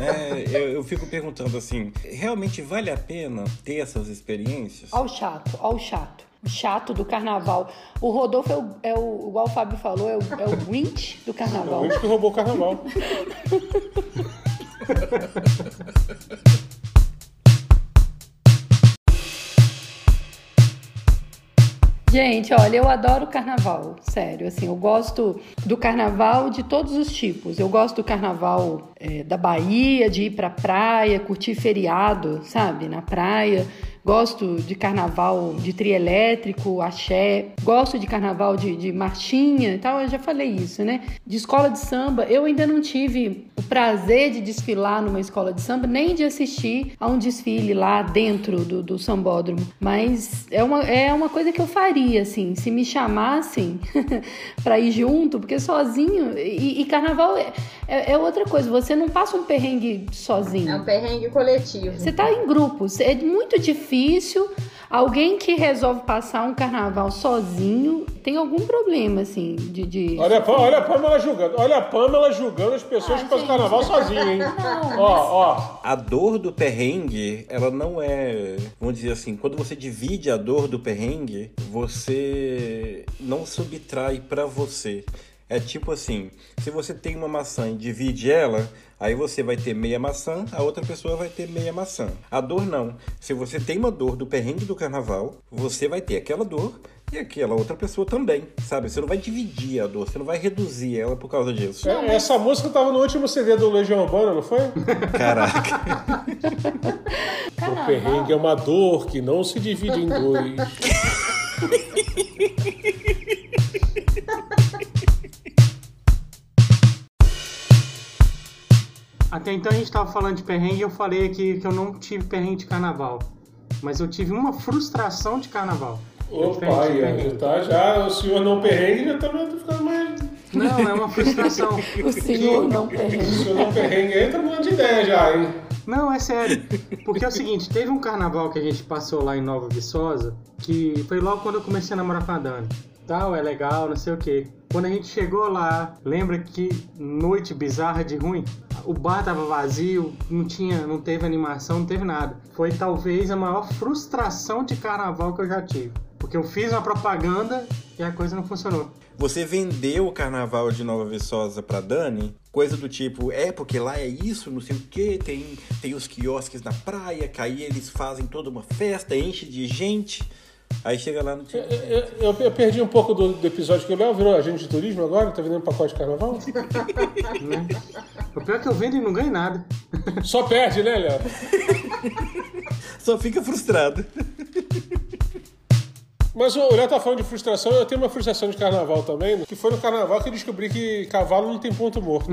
É, eu, eu fico perguntando assim, realmente vale a pena ter essas experiências? Ó o chato, ó o chato. O chato do carnaval. O Rodolfo é o, é o igual o Fábio falou, é o, é o Grinch do carnaval. Onde que roubou o carnaval? Gente, olha, eu adoro carnaval, sério. Assim, eu gosto do carnaval de todos os tipos. Eu gosto do carnaval é, da Bahia, de ir pra praia, curtir feriado, sabe, na praia. Gosto de carnaval de trio elétrico, axé. Gosto de carnaval de, de marchinha e tal. Eu já falei isso, né? De escola de samba, eu ainda não tive o prazer de desfilar numa escola de samba, nem de assistir a um desfile lá dentro do, do sambódromo. Mas é uma, é uma coisa que eu faria, assim. Se me chamassem pra ir junto, porque sozinho. E, e carnaval é, é, é outra coisa. Você não passa um perrengue sozinho. É um perrengue coletivo. Você tá em grupos, é muito difícil. Alguém que resolve passar um carnaval sozinho tem algum problema, assim, de. de... Olha, a Pam- olha a Pamela julgando. Olha a Pamela julgando as pessoas Ah, que passam carnaval sozinha, hein? Não, Ó, ó. A dor do perrengue, ela não é, vamos dizer assim, quando você divide a dor do perrengue, você não subtrai pra você. É tipo assim, se você tem uma maçã e divide ela, aí você vai ter meia maçã, a outra pessoa vai ter meia maçã. A dor não. Se você tem uma dor do perrengue do carnaval, você vai ter aquela dor e aquela outra pessoa também, sabe? Você não vai dividir a dor, você não vai reduzir ela por causa disso. É, Essa música tava no último CD do Legião Urbana, não foi? Caraca. O perrengue é uma dor que não se divide em dois. Até então a gente tava falando de perrengue e eu falei aqui que eu não tive perrengue de carnaval. Mas eu tive uma frustração de carnaval. Opa, aí, tá, já o senhor não perrengue já tá ficando mais. Não, é uma frustração. O senhor não O perrengue. senhor não perrengue aí tá mudando de ideia já, hein? Não, é sério. Porque é o seguinte, teve um carnaval que a gente passou lá em Nova Viçosa, que foi logo quando eu comecei a namorar com a Dani. Tal, é legal, não sei o quê. Quando a gente chegou lá, lembra que noite bizarra de ruim? O bar tava vazio, não tinha, não teve animação, não teve nada. Foi talvez a maior frustração de carnaval que eu já tive. Porque eu fiz uma propaganda e a coisa não funcionou. Você vendeu o carnaval de Nova Viçosa pra Dani, coisa do tipo, é porque lá é isso, não sei o que, tem, tem os quiosques na praia, que aí eles fazem toda uma festa, enche de gente. Aí chega lá no dia. Eu, eu- eu perdi um pouco do, do episódio que o Léo virou agente de turismo agora, tá vendendo pacote de carnaval? O pior é que eu vendo e não ganho nada. Só perde, né, Léo? Só fica frustrado. Mas o Léo tá falando de frustração, eu tenho uma frustração de carnaval também, que foi no carnaval que eu descobri que cavalo não tem ponto morto.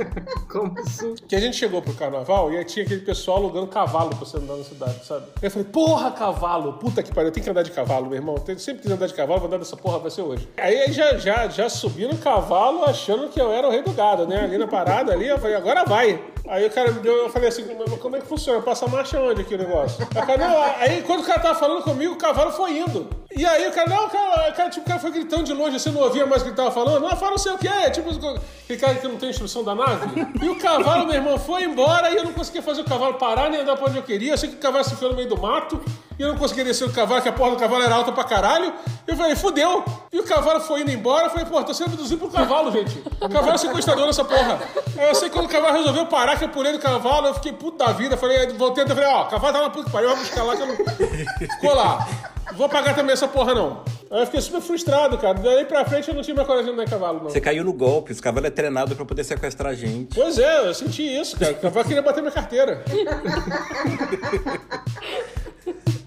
Como assim? Que a gente chegou pro carnaval e aí tinha aquele pessoal alugando cavalo pra você andar na cidade, sabe? Eu falei, porra, cavalo, puta que pariu, eu tenho que andar de cavalo, meu irmão. Eu sempre quis andar de cavalo, vou andar dessa porra, vai ser hoje. Aí já, já, já subi no cavalo achando que eu era o rei do gado, né? Ali na parada ali, eu falei, agora vai. Aí o cara me deu, eu falei assim, mas como é que funciona? Passa marcha onde aqui o negócio? Aí, aí quando o cara tava falando comigo, o cavalo foi indo. E aí o cara, não, cara, cara, tipo, o cara foi gritando de longe, você não ouvia mais o que ele tava falando, não, fala não sei o que, tipo, aquele cara que não tem instrução da nave. E o cavalo, meu irmão, foi embora e eu não conseguia fazer o cavalo parar nem andar pra onde eu queria. Eu sei que o cavalo se enfiou no meio do mato e eu não conseguia descer o cavalo, que a porta do cavalo era alta pra caralho. Eu falei, fudeu. E o cavalo foi indo embora. Eu falei, pô, tô sendo abduzido pro cavalo, gente. O cavalo é sequestrador nessa porra. Aí eu sei que quando o cavalo resolveu parar, que eu pulei do cavalo, eu fiquei puto da vida. Falei, voltei e falei, ó, o cavalo tá na puta que pariu, vai buscar lá que eu não. Ficou lá. Vou pagar também essa porra, não. Aí eu fiquei super frustrado, cara. Daí pra frente eu não tinha mais coragem de andar em cavalo, não. Você caiu no golpe, os cavalos é treinado pra poder sequestrar a gente. Pois é, eu senti isso, cara. O cavalo queria bater minha carteira.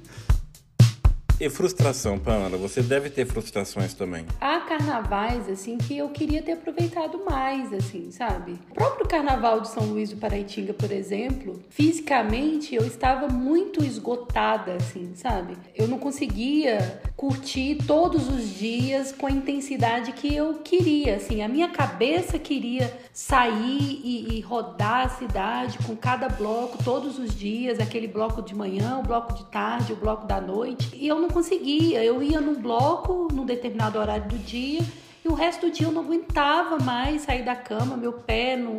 E frustração, Pamela? Você deve ter frustrações também. Há carnavais, assim, que eu queria ter aproveitado mais, assim, sabe? O próprio carnaval de São Luís do Paraitinga, por exemplo, fisicamente eu estava muito esgotada, assim, sabe? Eu não conseguia curtir todos os dias com a intensidade que eu queria, assim. A minha cabeça queria sair e, e rodar a cidade com cada bloco todos os dias, aquele bloco de manhã, o bloco de tarde, o bloco da noite. E eu não conseguia. Eu ia num bloco, num determinado horário do dia, e o resto do dia eu não aguentava mais sair da cama, meu pé não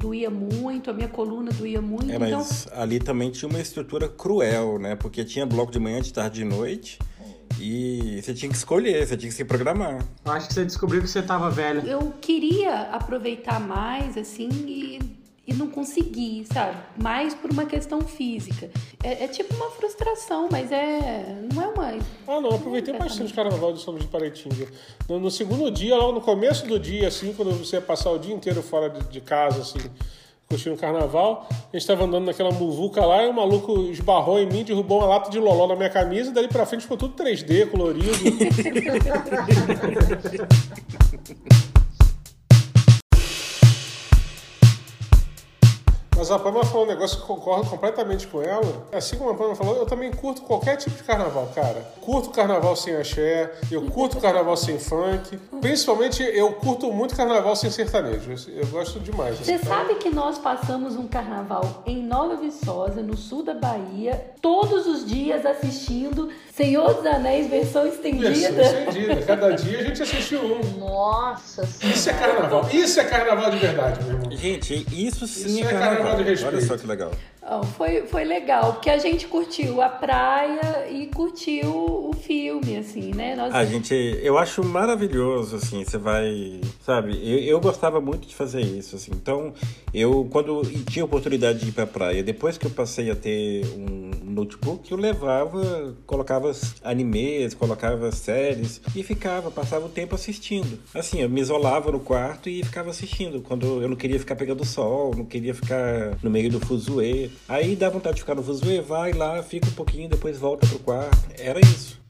doía muito, a minha coluna doía muito. É, mas então... ali também tinha uma estrutura cruel, né? Porque tinha bloco de manhã, de tarde e de noite. E você tinha que escolher, você tinha que se programar. Eu acho que você descobriu que você estava velho. Eu queria aproveitar mais, assim, e e não consegui, sabe? Mais por uma questão física. É, é, tipo uma frustração, mas é. Não é uma. Ah, não, aproveitei bastante o carnaval de São Luís de Paraitinga. No, no, segundo dia, logo no começo do dia, assim, quando você ia passar o dia inteiro fora de, de casa, assim, curtindo o carnaval, a gente estava andando naquela muvuca lá e o maluco esbarrou em mim, derrubou uma lata de loló na minha camisa, e dali pra frente ficou tudo 3D, colorido. Mas a Pamela falou um negócio que concordo completamente com ela. Assim como a Pamela falou, eu também curto qualquer tipo de carnaval, cara. Curto carnaval sem axé, eu curto carnaval sem funk. Principalmente, eu curto muito carnaval sem sertanejo. Eu gosto demais. Você sabe que nós passamos um carnaval em Nova Viçosa, no sul da Bahia, todos os dias assistindo Senhor dos Anéis, versão estendida. Versão estendida. Cada dia a gente assistiu um. Nossa Isso é carnaval. Isso é carnaval de verdade, meu irmão. Gente, isso sim isso é, é carnaval. carnaval de respeito. Olha só que legal. Oh, foi, foi legal, porque a gente curtiu a praia e curtiu o filme, assim, né? Nós... A gente, eu acho maravilhoso, assim, você vai, sabe? Eu, eu gostava muito de fazer isso, assim. Então, eu, quando tinha oportunidade de ir pra praia, depois que eu passei a ter um notebook, eu levava, colocava animes, colocava séries e ficava, passava o tempo assistindo. Assim, eu me isolava no quarto e ficava assistindo. Quando eu não queria ficar pegando sol, não queria ficar no meio do fuzuê. Aí dá vontade de ficar no fuzuê, vai lá, fica um pouquinho, depois volta pro quarto. Era isso.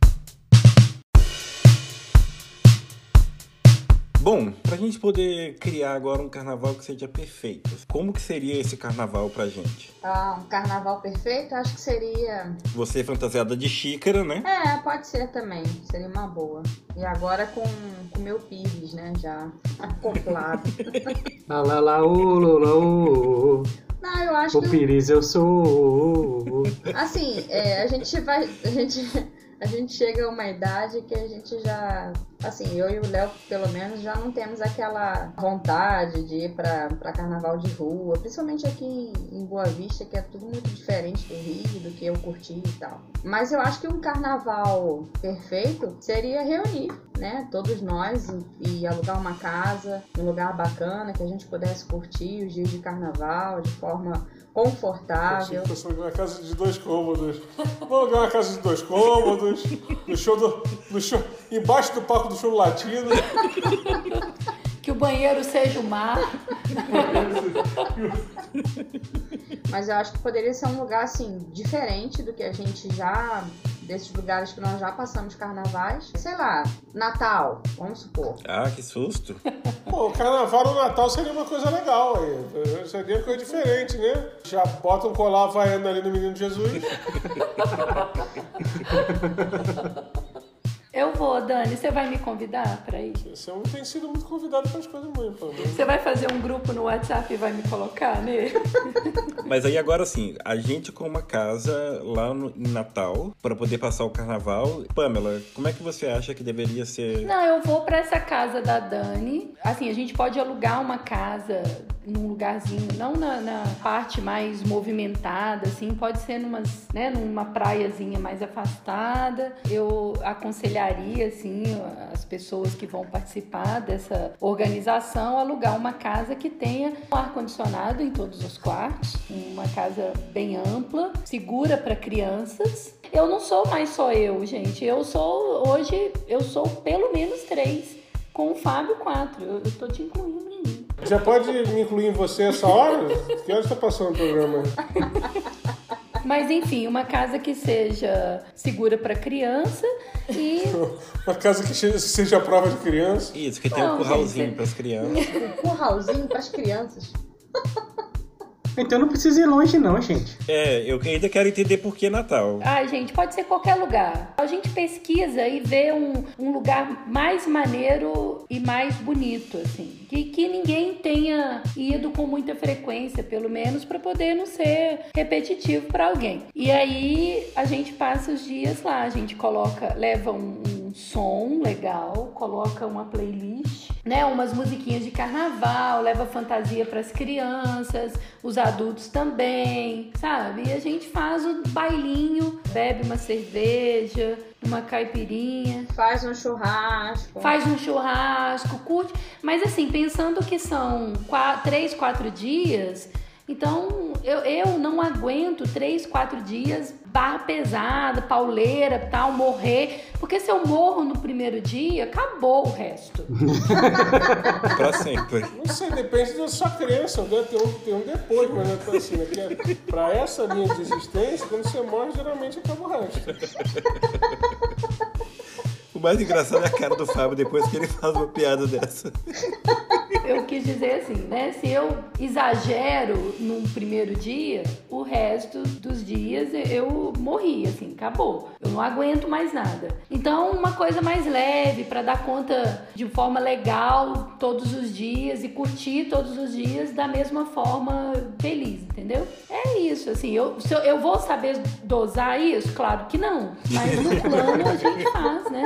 Bom, pra gente poder criar agora um carnaval que seja perfeito, como que seria esse carnaval pra gente? Ah, um carnaval perfeito? Acho que seria... Você fantasiada de xícara, né? É, pode ser também, seria uma boa. E agora com o meu pires, né, já acoplado. lá, lá, lá, ô, lá, ô. Não, eu acho o que... O pires eu sou... Assim, é, a gente vai... A gente a gente chega a uma idade que a gente já, assim, eu e o Léo, pelo menos, já não temos aquela vontade de ir para carnaval de rua, principalmente aqui em Boa Vista, que é tudo muito diferente do Rio, do que eu curti e tal. Mas eu acho que um carnaval perfeito seria reunir, né, todos nós e, e alugar uma casa, um lugar bacana que a gente pudesse curtir os dias de carnaval de forma confortável. Pensando uma casa de dois cômodos. Vamos alugar uma casa de dois cômodos. No show do. No show, embaixo do palco do show latino. Que o banheiro seja o mar. Mas eu acho que poderia ser um lugar assim, diferente do que a gente já desses lugares que nós já passamos carnavais. Sei lá, Natal, vamos supor. Ah, que susto. Pô, carnaval no Natal seria uma coisa legal aí. Seria uma coisa diferente, né? Já bota um colar havaiano ali no Menino Jesus. Eu vou, Dani. Você vai me convidar para ir? Você não tem sido muito convidado para as coisas muito. Você vai fazer um grupo no WhatsApp e vai me colocar nele? Mas aí agora sim, a gente com uma casa lá no, em Natal para poder passar o carnaval. Pamela, como é que você acha que deveria ser? Não, eu vou para essa casa da Dani. Assim, a gente pode alugar uma casa num lugarzinho, não na, na, parte mais movimentada, assim, pode ser numas, né, numa praiazinha mais afastada. Eu aconselharia, assim, as pessoas que vão participar dessa organização alugar uma casa que tenha um ar-condicionado em todos os quartos, uma casa bem ampla, segura para crianças. Eu não sou mais só eu, gente. Eu sou, hoje, eu sou pelo menos três. Com o Fábio, quatro. Eu, eu tô te incluindo já pode me incluir em você essa hora? Que hora está passando o programa? Mas enfim, uma casa que seja segura para criança e Uma casa que seja a prova de criança. Isso, que tem Não, um curralzinho para as crianças. Um curralzinho pras crianças. Então não precisa ir longe, não, gente. É, eu ainda quero entender por que Natal. Ai, gente, pode ser qualquer lugar. A gente pesquisa e vê um, um lugar mais maneiro e mais bonito, assim. Que, que ninguém tenha ido com muita frequência, pelo menos, para poder não ser repetitivo para alguém. E aí a gente passa os dias lá, a gente coloca, leva um, um som legal, coloca uma playlist, né? Umas musiquinhas de carnaval, leva fantasia para as crianças, os adultos também, sabe? E a gente faz o bailinho, bebe uma cerveja, uma caipirinha, Faz um churrasco. faz um churrasco, curte. Mas assim, pensando que são quatro, três, quatro dias, então eu, eu não aguento três, quatro dias barra pesada, pauleira, tal, morrer. Porque se eu morro no primeiro dia, acabou o resto. Pra sempre. Não sei, depende da sua crença. Deve ter um, tem um depois, mas é pra, assim, né, que é- pra essa linha de existência, quando você morre, geralmente acaba o resto. O mais engraçado é a cara do Fábio depois que ele faz uma piada dessa. Eu quis dizer assim, né? Se eu exagero num primeiro dia, o resto dos dias eu morri, assim, acabou. Eu não aguento mais nada. Então, uma coisa mais leve para dar conta de forma legal todos os dias e curtir todos os dias da mesma forma feliz, entendeu? É isso, assim. Eu, eu, eu vou saber dosar isso? Claro que não. Mas no plano a gente faz, né?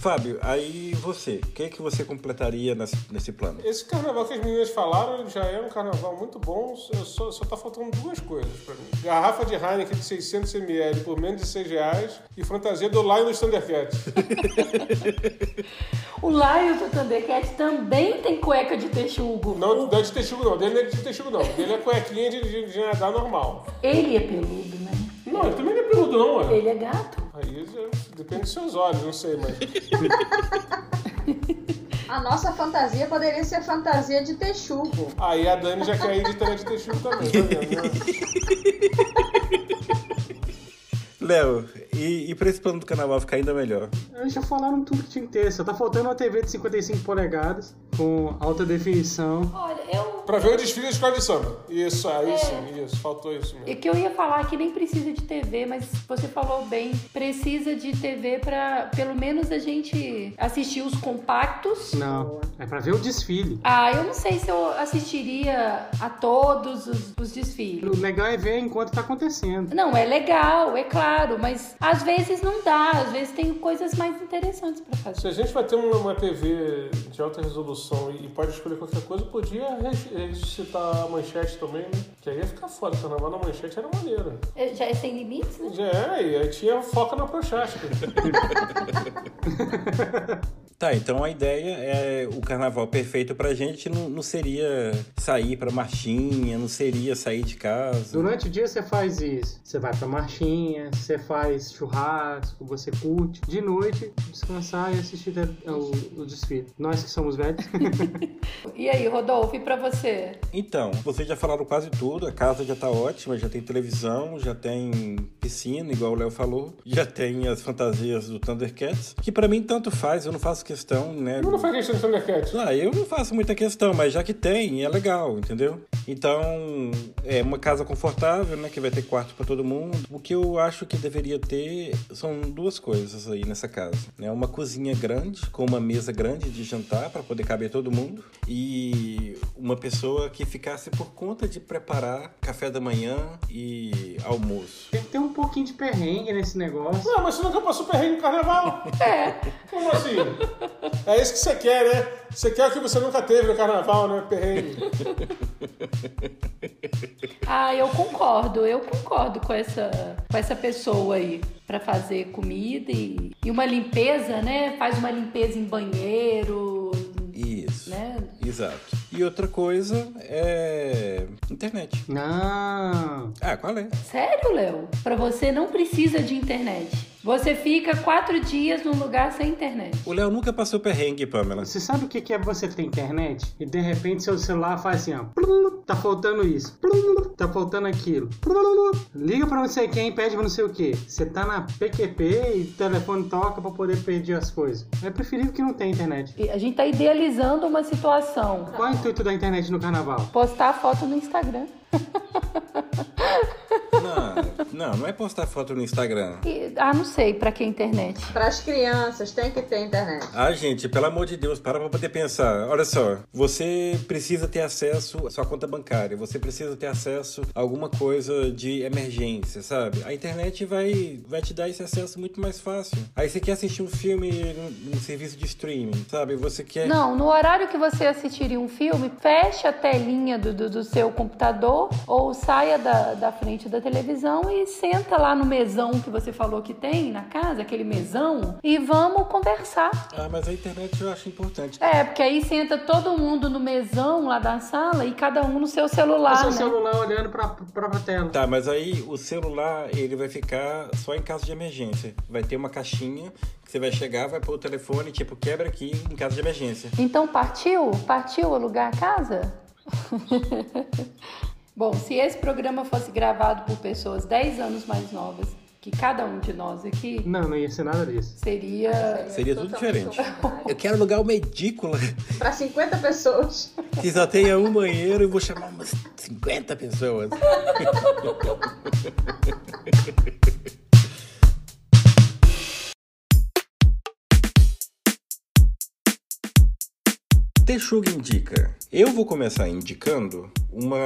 Fábio, aí você, o que é que você completaria nesse, nesse plano? Esse carnaval que as meninas falaram já é um carnaval muito bom, só, só, tá faltando duas coisas pra mim. Garrafa de Heineken de 600ml por menos de 6 reais e fantasia do Lion dos Thundercats. O Lion do Thundercat também tem cueca de texugo. Não, não é de texugo não, dele não é de texugo não, dele é cuequinha de, de, de nadar normal. Ele é peludo, né? Não, ele também não é peludo não, ué. Ele é gato. Aí já depende dos seus olhos, não sei, mas... A nossa fantasia poderia ser fantasia de texugo. Aí a Dani já quer ir de também de texugo também, tá vendo? né? Léo, e, e pra esse plano do carnaval ficar ainda melhor? Eles já falaram tudo que tinha que ter. Só tá faltando uma TV de 55 polegadas com alta definição. Olha, eu. Pra ver o desfile da escola de samba. Isso, aí É. sim, isso, faltou isso É mesmo. que eu ia falar que nem precisa de TV, mas você falou bem, precisa de TV pra pelo menos a gente assistir os compactos. Não, é pra ver o desfile. Ah, eu não sei se eu assistiria a todos os, os desfiles. O legal é ver enquanto tá acontecendo. Não, é legal, é claro, mas às vezes não dá, às vezes tem coisas mais interessantes pra Se fazer. a gente vai ter uma, uma TV de alta resolução e, e pode escolher qualquer coisa, podia res- ressuscitar a manchete também, né? Que aí ia ficar foda, o carnaval na manchete era maneiro. É, Já é sem limites, né? Já é, e aí tinha foca na Prochasca. Tá, então a ideia é o carnaval perfeito pra gente não, não seria sair pra marchinha, não seria sair de casa. Durante o dia você faz isso. Você vai pra marchinha, você faz churrasco, você curte. De noite, descansar e assistir te- o, o desfile. Nós que somos velhos. E aí, Rodolfo, e pra você? Então, vocês já falaram quase tudo, a casa já tá ótima, já tem televisão, já tem piscina, igual o Léo falou, já tem as fantasias do Thundercats, que pra mim tanto faz, eu não faço questão, né? Não faz questão de Thundercat. Ah, eu não faço muita questão, mas já que tem, é legal, entendeu? Então, é uma casa confortável, né? Que vai ter quarto pra todo mundo. O que eu acho que deveria ter são duas coisas aí nessa casa, né? Uma cozinha grande, com uma mesa grande de jantar pra poder caber todo mundo. E uma pessoa que ficasse por conta de preparar café da manhã e almoço. Tem que ter um pouquinho de perrengue nesse negócio. Não, mas você nunca passou perrengue no carnaval. É, Como assim? É isso que você quer, né? Você quer o que você nunca teve no carnaval, né? Perrengue. Ah, eu concordo, eu concordo com essa, com essa pessoa aí pra fazer comida e, e uma limpeza, né? Faz uma limpeza em banheiro, Isso. né? Exato. E outra coisa é internet. Não. Ah, qual é? Sério, Léo? Pra você não precisa de internet. Você fica quatro dias num lugar sem internet. O Léo nunca passou perrengue, Pamela. Você sabe o que é você ter internet? E de repente seu celular faz assim, ó. plum, Tá faltando isso. plum, Tá faltando aquilo. plum, Liga pra não sei quem, pede pra não sei o que. Você tá na PQP e o telefone toca pra poder pedir as coisas. É preferível que não tenha internet. E A gente tá idealizando uma situação. Qual é o intuito da internet no carnaval? Postar foto no Instagram. Não, não, é postar foto no Instagram. E- ah, não sei pra que internet. Para as crianças, tem que ter internet. Ah, gente, pelo amor de Deus, para pra poder pensar. Olha só, você precisa ter acesso à sua conta bancária, você precisa ter acesso a alguma coisa de emergência, sabe? A internet vai, vai te dar esse acesso muito mais fácil. Aí você quer assistir um filme num, num serviço de streaming, sabe? Você quer. Não, no horário que você assistiria um filme, feche a telinha do, do, do seu computador ou saia da, da frente da televisão e senta lá no mesão que você falou que tem na casa, aquele mesão, e vamos conversar. Ah, mas a internet eu acho importante. É, porque aí senta todo mundo no mesão lá da sala e cada um no seu celular, o seu né? celular olhando pra própria tela. Tá, mas aí o celular ele vai ficar só em caso de emergência. Vai ter uma caixinha que você vai chegar, vai pôr o telefone, tipo, quebra aqui em caso de emergência. Então partiu? Partiu alugar a casa? Bom, se esse programa fosse gravado por pessoas 10 anos mais novas que cada um de nós aqui, Não, não ia ser nada disso. seria. Seria tudo diferente. Eu quero alugar uma edícula Para 50 pessoas. que só tenha um banheiro e vou chamar umas 50 pessoas. Texuga indica. Eu vou começar indicando uma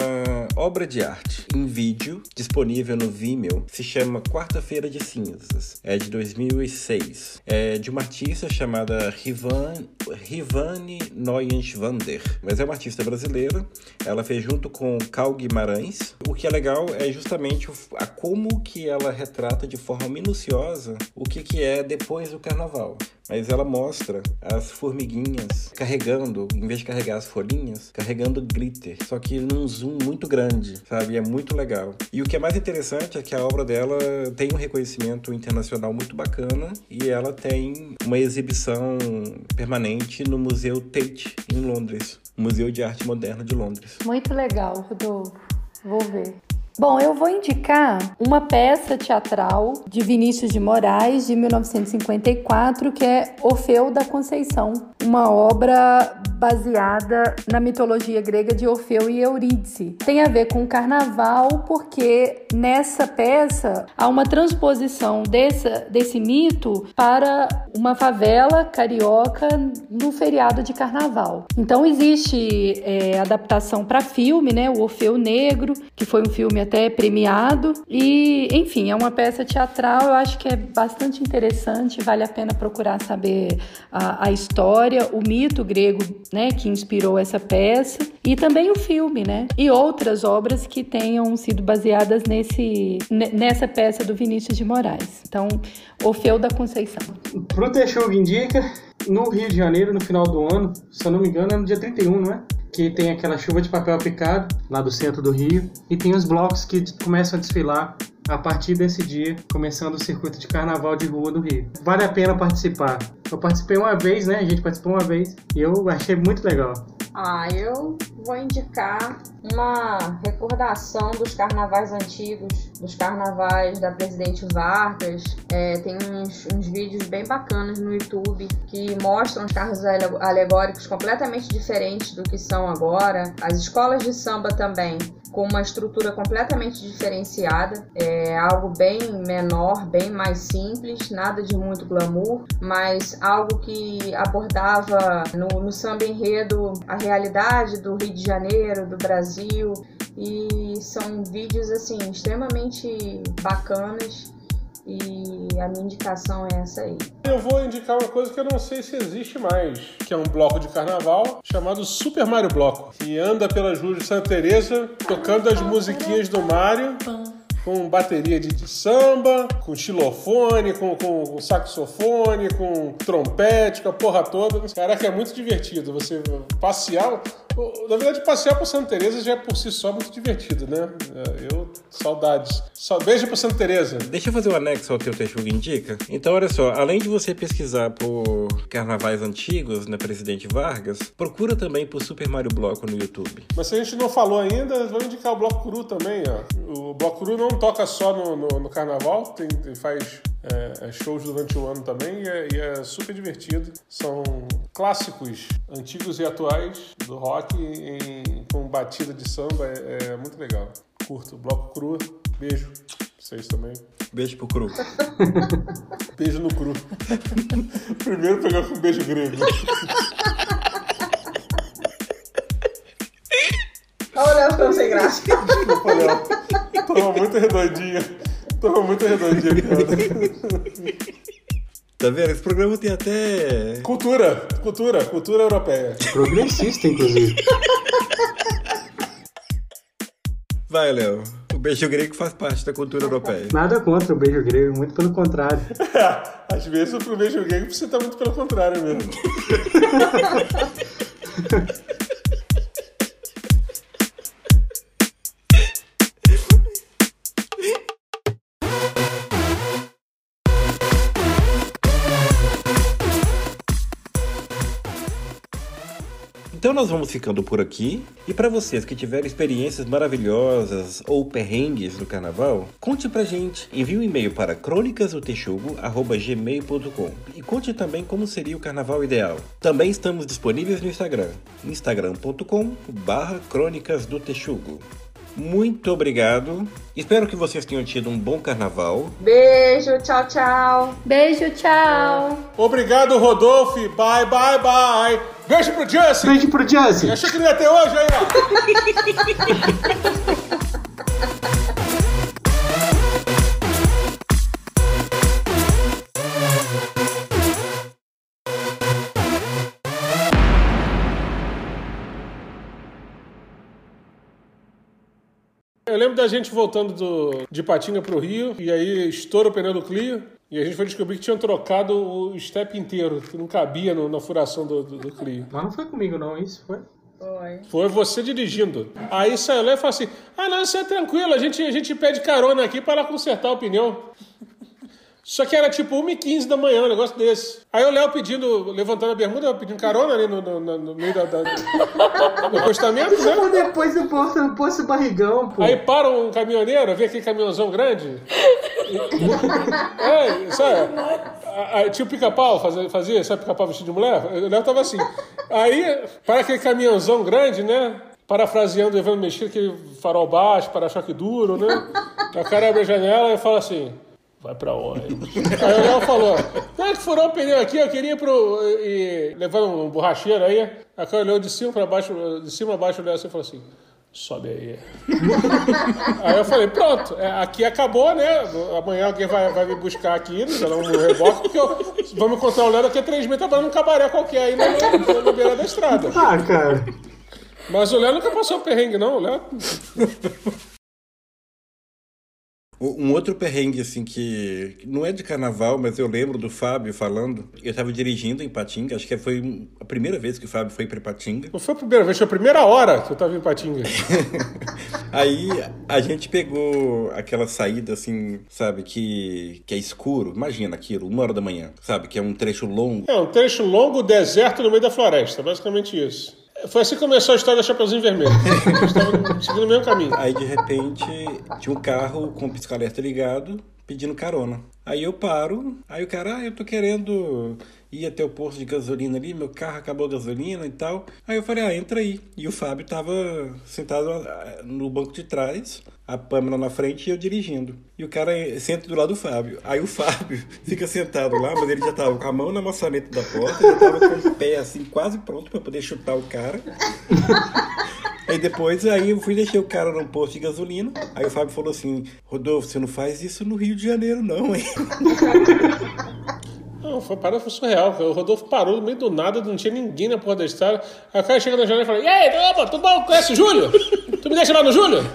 obra de arte em vídeo disponível no Vimeo. Se chama Quarta-feira de Cinzas. É de 2006. É de uma artista chamada Rivan, Rivane Neuenschwander. Mas é uma artista brasileira. Ela fez junto com Cal Guimarães. O que é legal é justamente a como que ela retrata de forma minuciosa o que, que é depois do carnaval. Mas ela mostra as formiguinhas carregando, em vez de carregar as folhinhas, carregando glitter. Só que num zoom muito grande, sabe? É muito legal. E o que é mais interessante é que a obra dela tem um reconhecimento internacional muito bacana e ela tem uma exibição permanente no Museu Tate, em Londres. Museu de Arte Moderna de Londres. Muito legal, Rodolfo. Vou ver. Bom, eu vou indicar uma peça teatral de Vinícius de Moraes, de 1954, que é Orfeu da Conceição, uma obra baseada na mitologia grega de Orfeu e Eurídice. Tem a ver com o carnaval, porque nessa peça há uma transposição desse mito para uma favela carioca no feriado de carnaval. Então existe é, adaptação para filme, né? O Orfeu Negro, que foi um filme até premiado. E, enfim, é uma peça teatral, eu acho que é bastante interessante, vale a pena procurar saber a, a história, o mito grego, né, que inspirou essa peça, e também o filme, né? E outras obras que tenham sido baseadas nesse, ne- nessa peça do Vinícius de Moraes. Então, Orfeu da Conceição. Pro indica, no Rio de Janeiro, no final do ano, se eu não me engano, é no dia 31, não é? Que tem aquela chuva de papel picado lá do centro do Rio e tem os blocos que começam a desfilar a partir desse dia, começando o circuito de carnaval de rua do Rio. Vale a pena participar. Eu participei uma vez, né? A gente participou uma vez e eu achei muito legal. Ah, eu vou indicar uma recordação dos carnavais antigos, dos carnavais da Presidente Vargas. É, tem uns, uns vídeos bem bacanas no YouTube que mostram os carros ale- alegóricos completamente diferentes do que são agora. As escolas de samba também, com uma estrutura completamente diferenciada. É algo bem menor, bem mais simples, nada de muito glamour, mas algo que abordava no, no samba enredo a realidade do Rio de Janeiro, do Brasil. E são vídeos assim extremamente bacanas e a minha indicação é essa aí. Eu vou indicar uma coisa que eu não sei se existe mais, que é um bloco de carnaval chamado Super Mario Bloco, que anda pelas ruas de Santa Teresa tocando as musiquinhas do Mario. Com bateria de, de samba, com xilofone, com, com, com saxofone, com trompete, com a porra toda. Caraca, é muito divertido. Você passear. Na verdade, passear por Santa Teresa já é por si só muito divertido, né? Eu Saudades. Só beijo pra Santa Teresa. Deixa eu fazer um anexo ao teu Texugo Indica. Então, olha só, além de você pesquisar por carnavais antigos na Presidente Vargas, procura também por Super Mario Bloco no YouTube. Mas se a gente não falou ainda, vamos indicar o Bloco Cru também, ó. O Bloco Cru não toca só no, no, no carnaval, tem, tem- faz é, é, shows durante o ano também e é, e é super divertido. São clássicos antigos e atuais do rock em- com batida de samba, é, é muito legal. Curto. Bloco Cru, beijo pra vocês também. Beijo pro Cru. Beijo no cru. Primeiro pegar com um beijo grego. Olha o Léo ficando sem graça. Desculpa, Léo. Tava muito redondinha. Tava muito redondinha, cara. Tá vendo? Esse programa tem até. Cultura, cultura, cultura europeia. Progressista, inclusive. Vai, Léo. O beijo grego faz parte da cultura europeia. Nada contra o beijo grego, muito pelo contrário. Às vezes pro beijo gay você tá muito pelo contrário mesmo. Então nós vamos ficando por aqui. E para vocês que tiverem experiências maravilhosas ou perrengues no carnaval, conte pra gente. Envie um e-mail para crônicasdotexugo@gmail.com e conte também como seria o carnaval ideal. Também estamos disponíveis no Instagram, instagram.com/barra crônicas do Texugo. Muito obrigado. Espero que vocês tenham tido um bom carnaval. Beijo, tchau, tchau. Beijo, tchau. Obrigado, Rodolfo. Bye, bye, bye. Beijo pro Justin. Beijo pro Justin! Achei que não ia ter hoje aí, ó. Eu lembro da gente voltando do, de Patinga pro Rio, e aí estoura o pneu do Clio, e a gente foi descobrir que tinham trocado o step inteiro, que não cabia no- na furação do, do, do Clio. Mas não foi comigo, não, isso foi? Oi. Foi você dirigindo. Aí saiu lá e falou assim: Ah, não, isso é tranquilo, a gente, a gente pede carona aqui para consertar o pneu. Só que era tipo 1h15 da manhã, um negócio desse. Aí o Léo pedindo, levantando a bermuda, pedindo carona ali no, no- no- no meio da, da- do acostamento, Isso foi né? depois do Poço, do Poço Barrigão, pô. Aí para um caminhoneiro, vê aquele caminhãozão grande. é, sabe? Aí, tinha o pica-pau, fazia, fazia, sabe pica-pau vestido de mulher? O Léo tava assim. Aí, para aquele caminhãozão grande, né? Parafraseando o Evandro Mesquita, aquele farol baixo, para-choque duro, né? O cara abre a janela e fala assim. Vai pra onde? Aí o Léo falou: Não é que furou o pneu aqui, eu queria ir pro. E, levando um borracheiro aí. Aí o cara olhou de cima pra baixo, de cima a baixo, o Léo assim, falou assim: Sobe aí. Aí eu falei, pronto, é, aqui acabou, né? Amanhã alguém vai, vai me buscar aqui, no salão no reboque, porque eu, vamos encontrar o Léo daqui a três meses trabalhando num cabaré qualquer aí na, na, na beira da estrada. Ah, cara. Mas o Léo nunca passou perrengue, não, o Léo. Um outro perrengue, assim, que não é de carnaval, mas eu lembro do Fábio falando. Eu tava dirigindo em Patinga, acho que foi a primeira vez que o Fábio foi pra Patinga. Não foi a primeira vez, foi a primeira hora que eu tava em Patinga. Aí a gente pegou aquela saída, assim, sabe, que, que é escuro. Imagina aquilo, uma hora da manhã, sabe, que é um trecho longo. É um trecho longo, deserto no meio da floresta, basicamente isso. Foi assim que começou a história da Chapeuzinho Vermelho. A gente tava seguindo o mesmo caminho. Aí de repente tinha um carro com o pisca-alerta ligado pedindo carona. Aí eu paro, aí o cara, ah, eu tô querendo ir até o posto de gasolina ali, meu carro acabou a gasolina e tal. Aí eu falei, ah, entra aí. E o Fábio tava sentado ah, no banco de trás, a Pâmela na frente e eu dirigindo. E o cara senta do lado do Fábio. Aí o Fábio fica sentado lá, mas ele já tava com a mão na maçaneta da porta, já tava com o pé assim quase pronto para poder chutar o cara. Aí depois aí eu fui deixar o cara num posto de gasolina. Aí o Fábio falou assim: Rodolfo, você não faz isso no Rio de Janeiro, não, hein? Não, foi, parada foi surreal. O Rodolfo parou no meio do nada, não tinha ninguém na porra da estrada. O cara chega na janela e fala: E aí, opa, tudo bom? Conhece o Júlio? Tu me deixa lá no Júlio?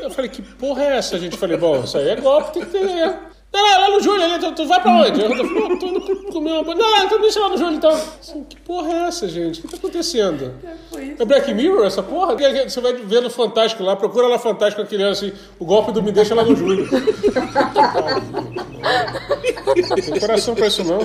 Eu falei: Que porra é essa? A gente falei: Bom, isso aí é golpe, tem que ter. Não, Não, não, lá no Júlio, ali, tu, tu vai pra onde? Eu tô indo comer uma... Não, então deixa lá no Júlio, então. Assim, que porra é essa, gente? O que tá acontecendo? É Black Mirror, essa porra? Você vai ver no Fantástico lá, procura lá Fantástico a criança assim, o golpe do me deixa lá no Júlio. Não tem coração pra isso não.